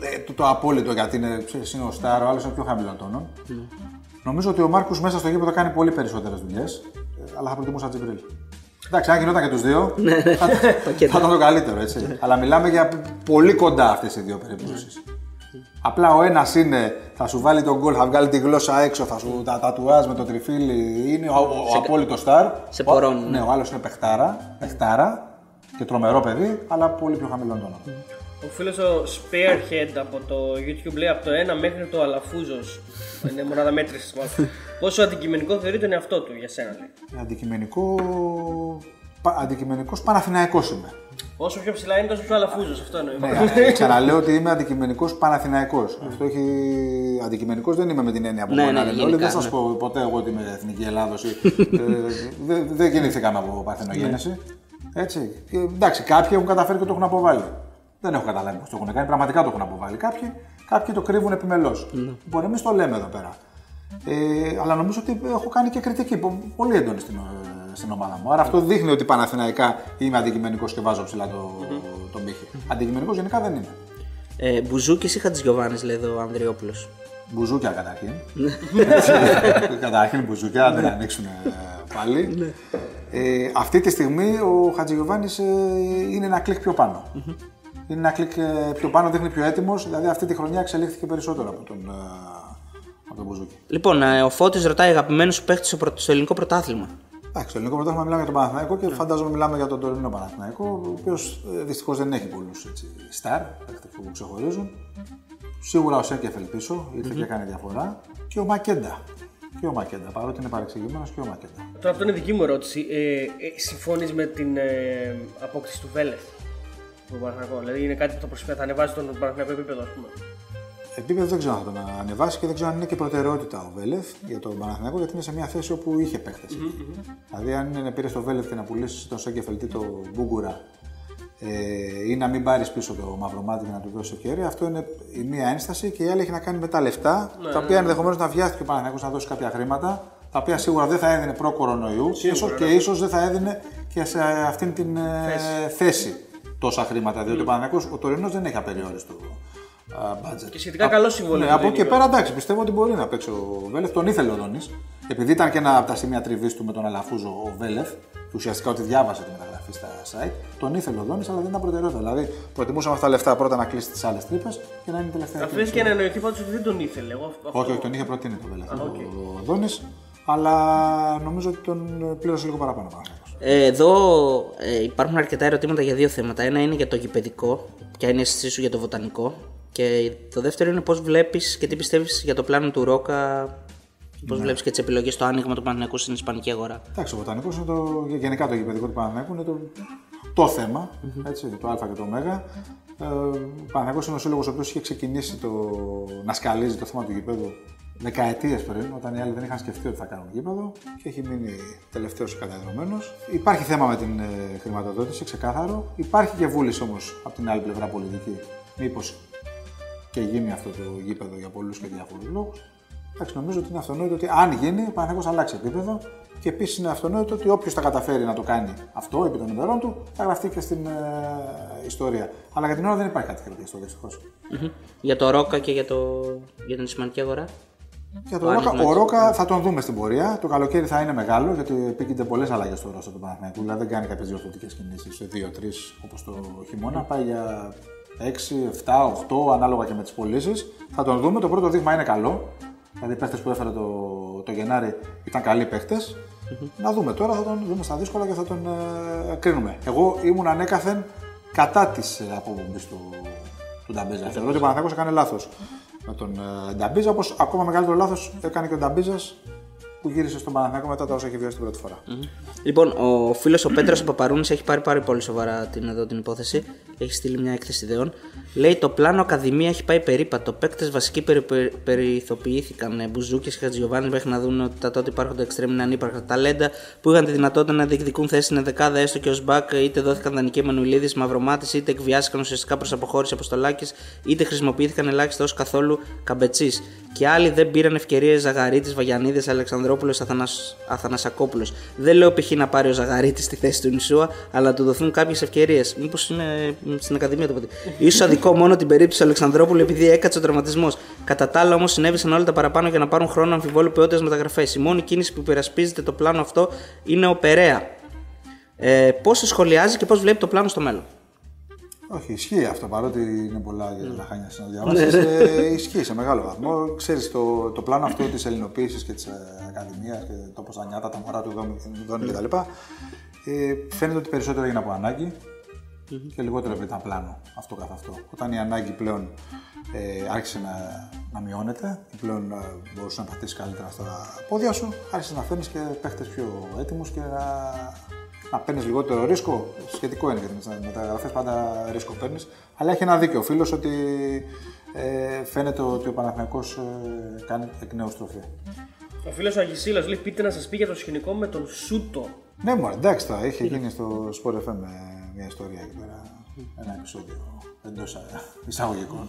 ε, το, το απόλυτο γιατί είναι, ξέρεις, είναι ο σταρ, ο άλλος είναι πιο χαμηλό τόνο. Νομίζω ότι ο Μάρκο μέσα στο γήπεδο κάνει πολύ περισσότερες δουλειές, αλλά θα προτιμούσα Τζιμπρίλ. Εντάξει, αν γινόταν και τους δύο, θα, [LAUGHS] θα ήταν το καλύτερο, έτσι. αλλά μιλάμε για πολύ κοντά αυτές οι δύο περιπτώσεις. Απλά ο ένας είναι, θα σου βάλει τον γκολ, θα βγάλει τη γλώσσα έξω, θα σου τα τατουάζ με το τριφύλι, είναι ο, ο, ο απόλυτος στάρ. σε Ο- πορώνει. Ναι, ο άλλος είναι παιχτάρα, παιχτάρα και τρομερό παιδί, αλλά πολύ πιο χαμηλό τόνο. Ο φίλος ο Spearhead από το YouTube λέει από το 1 μέχρι το Αλαφούζος. Είναι μονάδα μέτρησης μάλλον. [LAUGHS] Πόσο αντικειμενικό θεωρεί τον εαυτό του για σένα, λέει. Αντικειμενικό. Πα, αντικειμενικός Παναθηναϊκός είμαι. Όσο πιο ψηλά είναι, τόσο πιο αλαφούζος. Αυτό εννοεί. Ναι, ε, [LAUGHS] ξαναλέω ότι είμαι αντικειμενικός Παναθηναϊκός. Αυτό έχει. Αντικειμενικός δεν είμαι με την έννοια που Ναι, μπορεί να ναι, λένε όλοι. γενικά, Δεν σα ναι. πω ποτέ εγώ ότι είμαι εθνική Ελλάδος. [LAUGHS] δεν δεν γεννήθηκαμε από παρθενογέννηση. Έτσι. Και, εντάξει, κάποιοι έχουν καταφέρει και το έχουν αποβάλει. Δεν έχω καταλάβει πώς το έχουν κάνει. Πραγματικά το έχουν αποβάλει. Κάποιοι, κάποιοι το κρύβουν επιμελώς. Μπορεί εμεί το λέμε εδώ πέρα. Ε, αλλά νομίζω ότι έχω κάνει και κριτική πο- πολύ έντονη στην, ε, στην ομάδα μου. Άρα αυτό δείχνει ότι Παναθηναϊκά είμαι αντικειμενικός και βάζω ψηλά το, τον πύχη. Αντικειμενικός γενικά δεν είμαι. Ε, Μπουζούκης ή Χατζηγιοβάνης, λέει εδώ ο Ανδριόπουλος. Μπουζούκια καταρχήν. Έτσι, καταρχήν μπουζούκια, να την ανοίξουν ε, πάλι. ε, αυτή τη στιγμή ο Χατζηγιοβάνης είναι ένα κλικ πιο πάνω. Είναι ένα κλικ ε, πιο πάνω, δείχνει πιο έτοιμος. Δηλαδή αυτή τη χρονιά εξελίχθηκε περισσότερο από τον, ε, από τον Μπουζούκι. Λοιπόν, ε, ο Φώτης ρωτάει αγαπημένος σου παίχτης στο, πρωτο- στο ελληνικό πρωτάθλημα; Εντάξει, στο ελληνικό πρωτάθλημα μιλάμε για τον Παναθηναϊκό και φαντάζομαι μιλάμε για τον τωρινό Παναθηναϊκό, ο οποίος δυστυχώς δεν έχει πολλούς στάρ παίκτες που ξεχωρίζουν. Σίγουρα ο Σέκεφελ πίσω, ήρθε και έκανε διαφορά. Και ο Μακέντα. Και ο Μακέντα, παρότι είναι παρεξηγημένος και ο Μακέντα. Τώρα αυτό είναι δική μου ερώτηση. Ε, ε, Συμφωνείς με την ε, απόκτηση του Βέλεθ στον Παναθηναϊκό. Δηλαδή είναι κάτι που θα προσφέρει, θα ανεβάζει τον Παναθηναϊκό επίπεδο, ας πούμε; Επίπεδο δεν ξέρω αν θα τον ανεβάσει και δεν ξέρω αν είναι και προτεραιότητα ο Βέλεθ για τον Παναθηναϊκό γιατί είναι σε μια θέση όπου είχε παίχτες. Δηλαδή, αν είναι να πήρες το Βέλεθ και να πουλήσεις τον Σέκεφελ ή τον Μπούγκουρα ε, ή να μην πάρεις πίσω το μαυρομάτι και να του δώσεις ευκαιρία, αυτό είναι η μία ένσταση και η άλλη έχει να κάνει με τα λεφτά, τα οποία ενδεχομένως να βιάστηκε ο Παναθηναϊκός να δώσει κάποια χρήματα, τα οποία σίγουρα δεν θα έδινε προ-κορονοϊού ίσως και ίσως δεν θα έδινε και σε αυτήν την ε, θέση τόσα χρήματα. Διότι ο Παναθηναϊκός, ο τωρινός δεν έχει απεριόριστο α, budget. Και σχετικά καλό συμβόλαιο Ναι, του από δίνει, εκεί πέρα εντάξει, πιστεύω ότι μπορεί να παίξει ο Βέλεφ. Τον ήθελε ο Δόνης. Επειδή ήταν και ένα από τα σημεία τριβής του με τον Αλαφούζο ο Βέλεφ, και ουσιαστικά ότι διάβασε τη μεταγραφή στα site, τον ήθελε ο Δόνης, αλλά δεν ήταν προτεραιότητα. Δηλαδή, προτιμούσαμε αυτά τα λεφτά πρώτα να κλείσει τις άλλες τρύπες και να είναι η τελευταία. Αφήνει και να εννοηθεί πάντω ότι δεν τον ήθελε. Εγώ, αυτό- Όχι, όχι, τον είχε προτείνει το Βέλεθ. οκ. Ο Δόνης, αλλά νομίζω ότι τον πλήρωσε λίγο παραπάνω. ο Παναθηναϊκός. Ε, εδώ ε, υπάρχουν αρκετά ερωτήματα για δύο θέματα. Ένα είναι για το γηπεδικό, ποια είναι η αίσθησή σου για το βοτανικό. Και το δεύτερο είναι πώς βλέπεις και τι πιστεύεις για το πλάνο του Ρόκα, πώς Ναι. βλέπεις και τις επιλογές στο άνοιγμα του Παναθηναϊκού στην Ισπανική αγορά. Εντάξει, ο Βοτανικό είναι το, γενικά το γηπεδικό του Παναθηναϊκού είναι το, το θέμα, έτσι, το Α και το Ω. Ε, ο Παναθηναϊκός είναι ο σύλλογος ο οποίος είχε ξεκινήσει το, να σκαλίζει το θέμα του γηπέδου δεκαετίες πριν, όταν οι άλλοι δεν είχαν σκεφτεί ότι θα κάνουν γήπεδο και έχει μείνει τελευταίος καταδεδομένο. Υπάρχει θέμα με την ε, χρηματοδότηση, ξεκάθαρο. Υπάρχει και βούληση όμως από την άλλη πλευρά πολιτική, μήπως και γίνει αυτό το γήπεδο για πολλούς και διάφορους λόγους. Εντάξει, νομίζω ότι είναι αυτονόητο ότι αν γίνει, ο Παναθηναϊκός θα αλλάξει επίπεδο και επίσης είναι αυτονόητο ότι όποιος θα καταφέρει να το κάνει αυτό επί των ημερών του θα γραφτεί και στην ε, ιστορία. Αλλά για την ώρα δεν υπάρχει κάτι τέτοιο στο δυστυχώς. Για το Ρόκα και για, το... για την Ισπανική αγορά. Για Το τον Ρόκα, άνοιγμα ο της- Ρόκα θα τον δούμε στην πορεία. Το καλοκαίρι θα είναι μεγάλο γιατί επίκυνται πολλές αλλαγές στο ρόστο του Παναθηναϊκού. Δηλαδή δεν κάνει κάποιες διορθωτικέ κινήσεις σε 2-3 όπως το χειμώνα. Πάει για 6, 7, 8 ανάλογα και με τις πωλήσεις. Θα τον δούμε. Το πρώτο δείγμα είναι καλό. Δηλαδή οι παίχτες που έφερε το, το Γενάρη ήταν καλοί παίχτες. Να δούμε τώρα, θα τον δούμε στα δύσκολα και θα τον ε, κρίνουμε. Εγώ ήμουν ανέκαθεν κατά της αποπομπή του, του Νταμπίζα. Θεωρώ ότι ο Παναθηναϊκός έκανε λάθος με τον ε, Νταμπίζα, όπως ακόμα μεγαλύτερο λάθος έκανε και ο Νταμπίζας που γύρισε στον Παναθηναϊκό μετά τα όσα έχει βιώσει την πρώτη φορά. Λοιπόν, ο φίλος ο Πέτρος Παπαρούνης έχει πάρει πάρα πολύ σοβαρά την, εδώ την υπόθεση. Έχει στείλει μια έκθεση ιδεών. Λέει: Το πλάνο Ακαδημία έχει πάει περίπατο. Παίκτες βασικοί περι, περι, περιηθοποιήθηκαν. Ε, Μπουζούκε και Χατζιωβάνη μέχρι να δουν ότι τα τότε υπάρχοντα εξτρέμ είναι ανύπαρκτα ταλέντα που είχαν τη δυνατότητα να διεκδικούν θέση στην δεκάδα έστω και ως μπακ. Είτε δόθηκαν δανεικοί Μανουλίδη, Μαυρομάτης, είτε εκβιάστηκαν ουσιαστικά προς αποχώρηση Αποστολάκης, είτε χρησιμοποιήθηκαν ελάχιστα ως καθόλου καμπετσή. Και άλλοι δεν πήραν ευκαιρίες Ζαγαρίτης, Βαγιανίδης, Αλεξανδρόπουλος, Αθανασακόπουλος. Δεν λέω π.χ. να πάρει ο Ζαγαρίτης στη θέση του Νησούα, αλλά να του δοθούν κάποιες ευκαιρίες. Μήπως είναι στην Ακαδημία το παιδί. σω αδικό μόνο την περίπτωση του Αλεξανδρόπουλου επειδή έκατσε ο τραυματισμός. Κατά τα άλλα όμως συνέβησαν όλα τα παραπάνω για να πάρουν χρόνο αμφιβόλου ποιότητας μεταγραφές. Η μόνη κίνηση που υπερασπίζεται το πλάνο αυτό είναι ο Περέα. Ε, πώς σχολιάζει και πώς βλέπει το πλάνο στο μέλλον; Όχι, ισχύει αυτό παρότι είναι πολλά για τα χάνια να διαβάσεις. ε, ισχύει σε μεγάλο βαθμό. Ξέρεις το, το πλάνο αυτό της ελληνοποίησης και της ε, Ακαδημίας και το πώς τα νιάτα, τα μωρά του Δόνη κτλ. Ε, φαίνεται ότι περισσότερο έγινε από ανάγκη και λιγότερο επειδή ήταν πλάνο αυτό καθ' αυτό. Όταν η ανάγκη πλέον ε, άρχισε να, να μειώνεται, πλέον ε, μπορούσε να πατήσεις καλύτερα στα πόδια σου, άρχισες να φέρνεις και παίχτες πιο έτοιμους και να να παίρνεις λιγότερο ρίσκο. Σχετικό είναι γιατί με τι μεταγραφές πάντα ρίσκο παίρνεις. Αλλά έχει ένα δίκιο ο φίλος ότι ε, φαίνεται ότι ο Παναθηναϊκός ε, κάνει εκ νέου στροφή. Ο φίλος ο Αγισίλας λέει: Πείτε να σας πει για το σκηνικό με τον Σούτο. Ναι, μωρέ, εντάξει, τώρα είχε γίνει στο Sport FM ε, μια ιστορία εκεί πέρα. Ένα επεισόδιο εντός εισαγωγικών.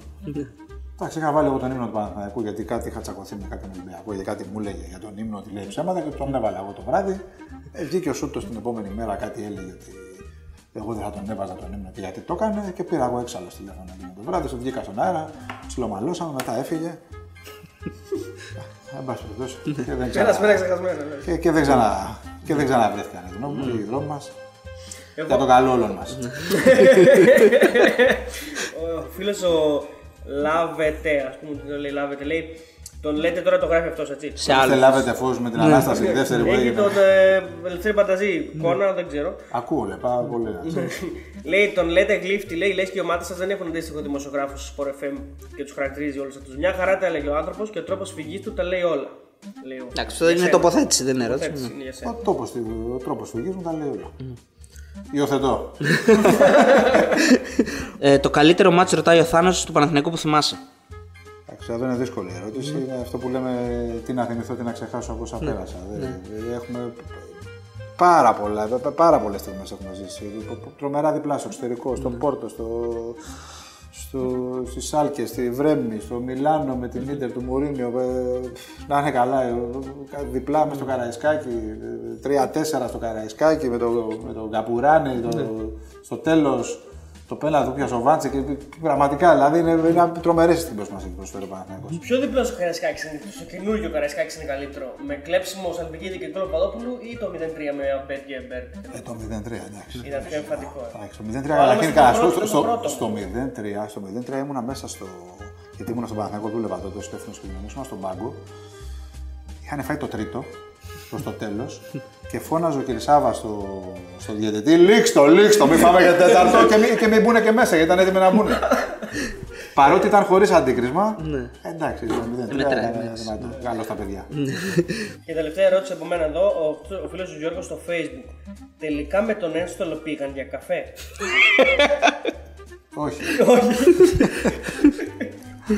Εντάξει, είχα βάλει εγώ τον ύμνο του Παναθηναϊκού γιατί κάτι είχα τσακωθεί με κάποιον Ολυμπιακό για κάτι μου λέγε για τον ύμνο ότι λέει ψέματα και τον έβαλα εγώ το βράδυ. Ε, βγήκε ο Σούτος την επόμενη μέρα κάτι έλεγε ότι εγώ δεν θα τον έβαζα τον ύμνο και γιατί το έκανε και πήρα εγώ έξαλλο τηλέφωνο εκείνο το βράδυ. Στο βγήκα στον αέρα, ψιλομαλώσαμε, μετά έφυγε. Εν πάση περιπτώσει. Και δεν Ένας μέρα ξανα- ξεχασμένος. ναι. και, και δεν ξανα, και δεν ξαναβρέθηκαν οι δρόμοι, οι δρόμοι μας. Για το καλό όλων μας. [LAUGHS] Ο φίλος ο Λάβετε, ας πούμε, τι το λέει Λάβετε, λέει. Τον λέτε τώρα το γράφει αυτός, έτσι. Σε άλλους. Δεν λάβετε φως με την Ανάσταση, η δεύτερη που Έχει έγινε. τον ε, Ελευθέρη Πανταζή, κόνα, δεν ξέρω. Ακούω, λέει, πάρα πολύ. [LAUGHS] λέει, τον λέτε γλύφτη, λέει, λες και οι ομάδες σας δεν έχουν αντίστοιχο δημοσιογράφο στο Sport FM και τους χαρακτηρίζει όλους αυτούς. Μια χαρά τα έλεγε ο άνθρωπος και ο τρόπος φυγής του τα λέει όλα. Λέει ο- Εντάξει, αυτό είναι Για τοποθέτηση, δεν είναι σένα. ερώτηση. Τοποθέτηση είναι για σένα. Ο τόπος, του- ο τρόπος φυγής μου τα λέει όλα. Υιοθετώ. Ε, το καλύτερο μάτσο ρωτάει ο Θάνος του Παναθηναϊκού που θυμάσαι. Εντάξει, εδώ είναι δύσκολη ερώτηση. Είναι αυτό που λέμε τι να θυμηθώ, τι να ξεχάσω από όσα πέρασα. Δεν- δεν- Έχουμε πάρα πολλά, πα- πάρα πολλές στιγμές έχουμε ζήσει. Τρομερά διπλά στο εξωτερικό, στο Πόρτο, στο, στο, στη Σάλκε, στη Βρέμνη, στο Μιλάνο με την Ίντερ του Μουρίνιο. ε, Να είναι καλά, ε, διπλά μες στο Καραϊσκάκι, ε, τρία-τέσσερα στο Καραϊσκάκι με τον με το Καπουράνη, το, στο τέλος το πέλα του πιάσε ο Βάντσε και πραγματικά δηλαδή είναι, είναι τρομερές στιγμές που μας έχει προσφέρει ο Παναθηναϊκός. Ποιο διπλό ο Καραϊσκάκης είναι, το καινούργιο Καραϊσκάκης είναι καλύτερο, με κλέψιμο Σαλπικίδη και Κόλο Παδόπουλου ή το 0-3 με Αμπέτ και Μπέρκ; Ε, το 0-3, εντάξει. Ήταν πιο εμφαντικό. ε. Εντάξει, το 0-3 Βάλαμε καταρχήν στο καλά. πρώτο, Στο, στο στο, πρώτο. στο 0-3, στο 0-3 ήμουνα μέσα στο. Γιατί ήμουνα στον Παναθηναϊκό, δούλευα τότε ως υπεύθυνο κοινωνία, ήμουνα στον πάγκο. Είχαν φάει το τρίτο προς το τέλος και φώναζε ο Κυρισάβα στο, στο διαιτητή: Λίξτο, λίξτο, μην πάμε για τέταρτο και μην, και μην μπουν και μέσα γιατί ήταν έτοιμοι να μπουν. Παρότι ήταν χωρίς αντίκρισμα, εντάξει, το 0-3 μετράει, ήταν εντάξει. δυνατό. Καλό στα παιδιά. Και τελευταία ερώτηση από μένα εδώ, ο, ο φίλος του Γιώργος στο Facebook. Τελικά με τον ένστολο πήγαν για καφέ; Όχι.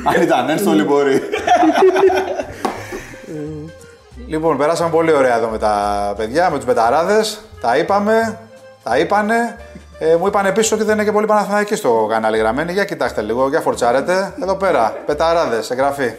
Αν ήταν ένστολη μπορεί. [LAUGHS] λοιπόν, περάσαμε πολύ ωραία εδώ με τα παιδιά, με τους πεταράδες. Τα είπαμε, τα είπανε. Ε, μου είπαν επίσης ότι δεν είναι και πολύ Παναθηναϊκοί στο κανάλι γραμμένοι. Για κοιτάξτε λίγο, για φορτσάρετε. Εδώ πέρα, πεταράδες, εγγραφή.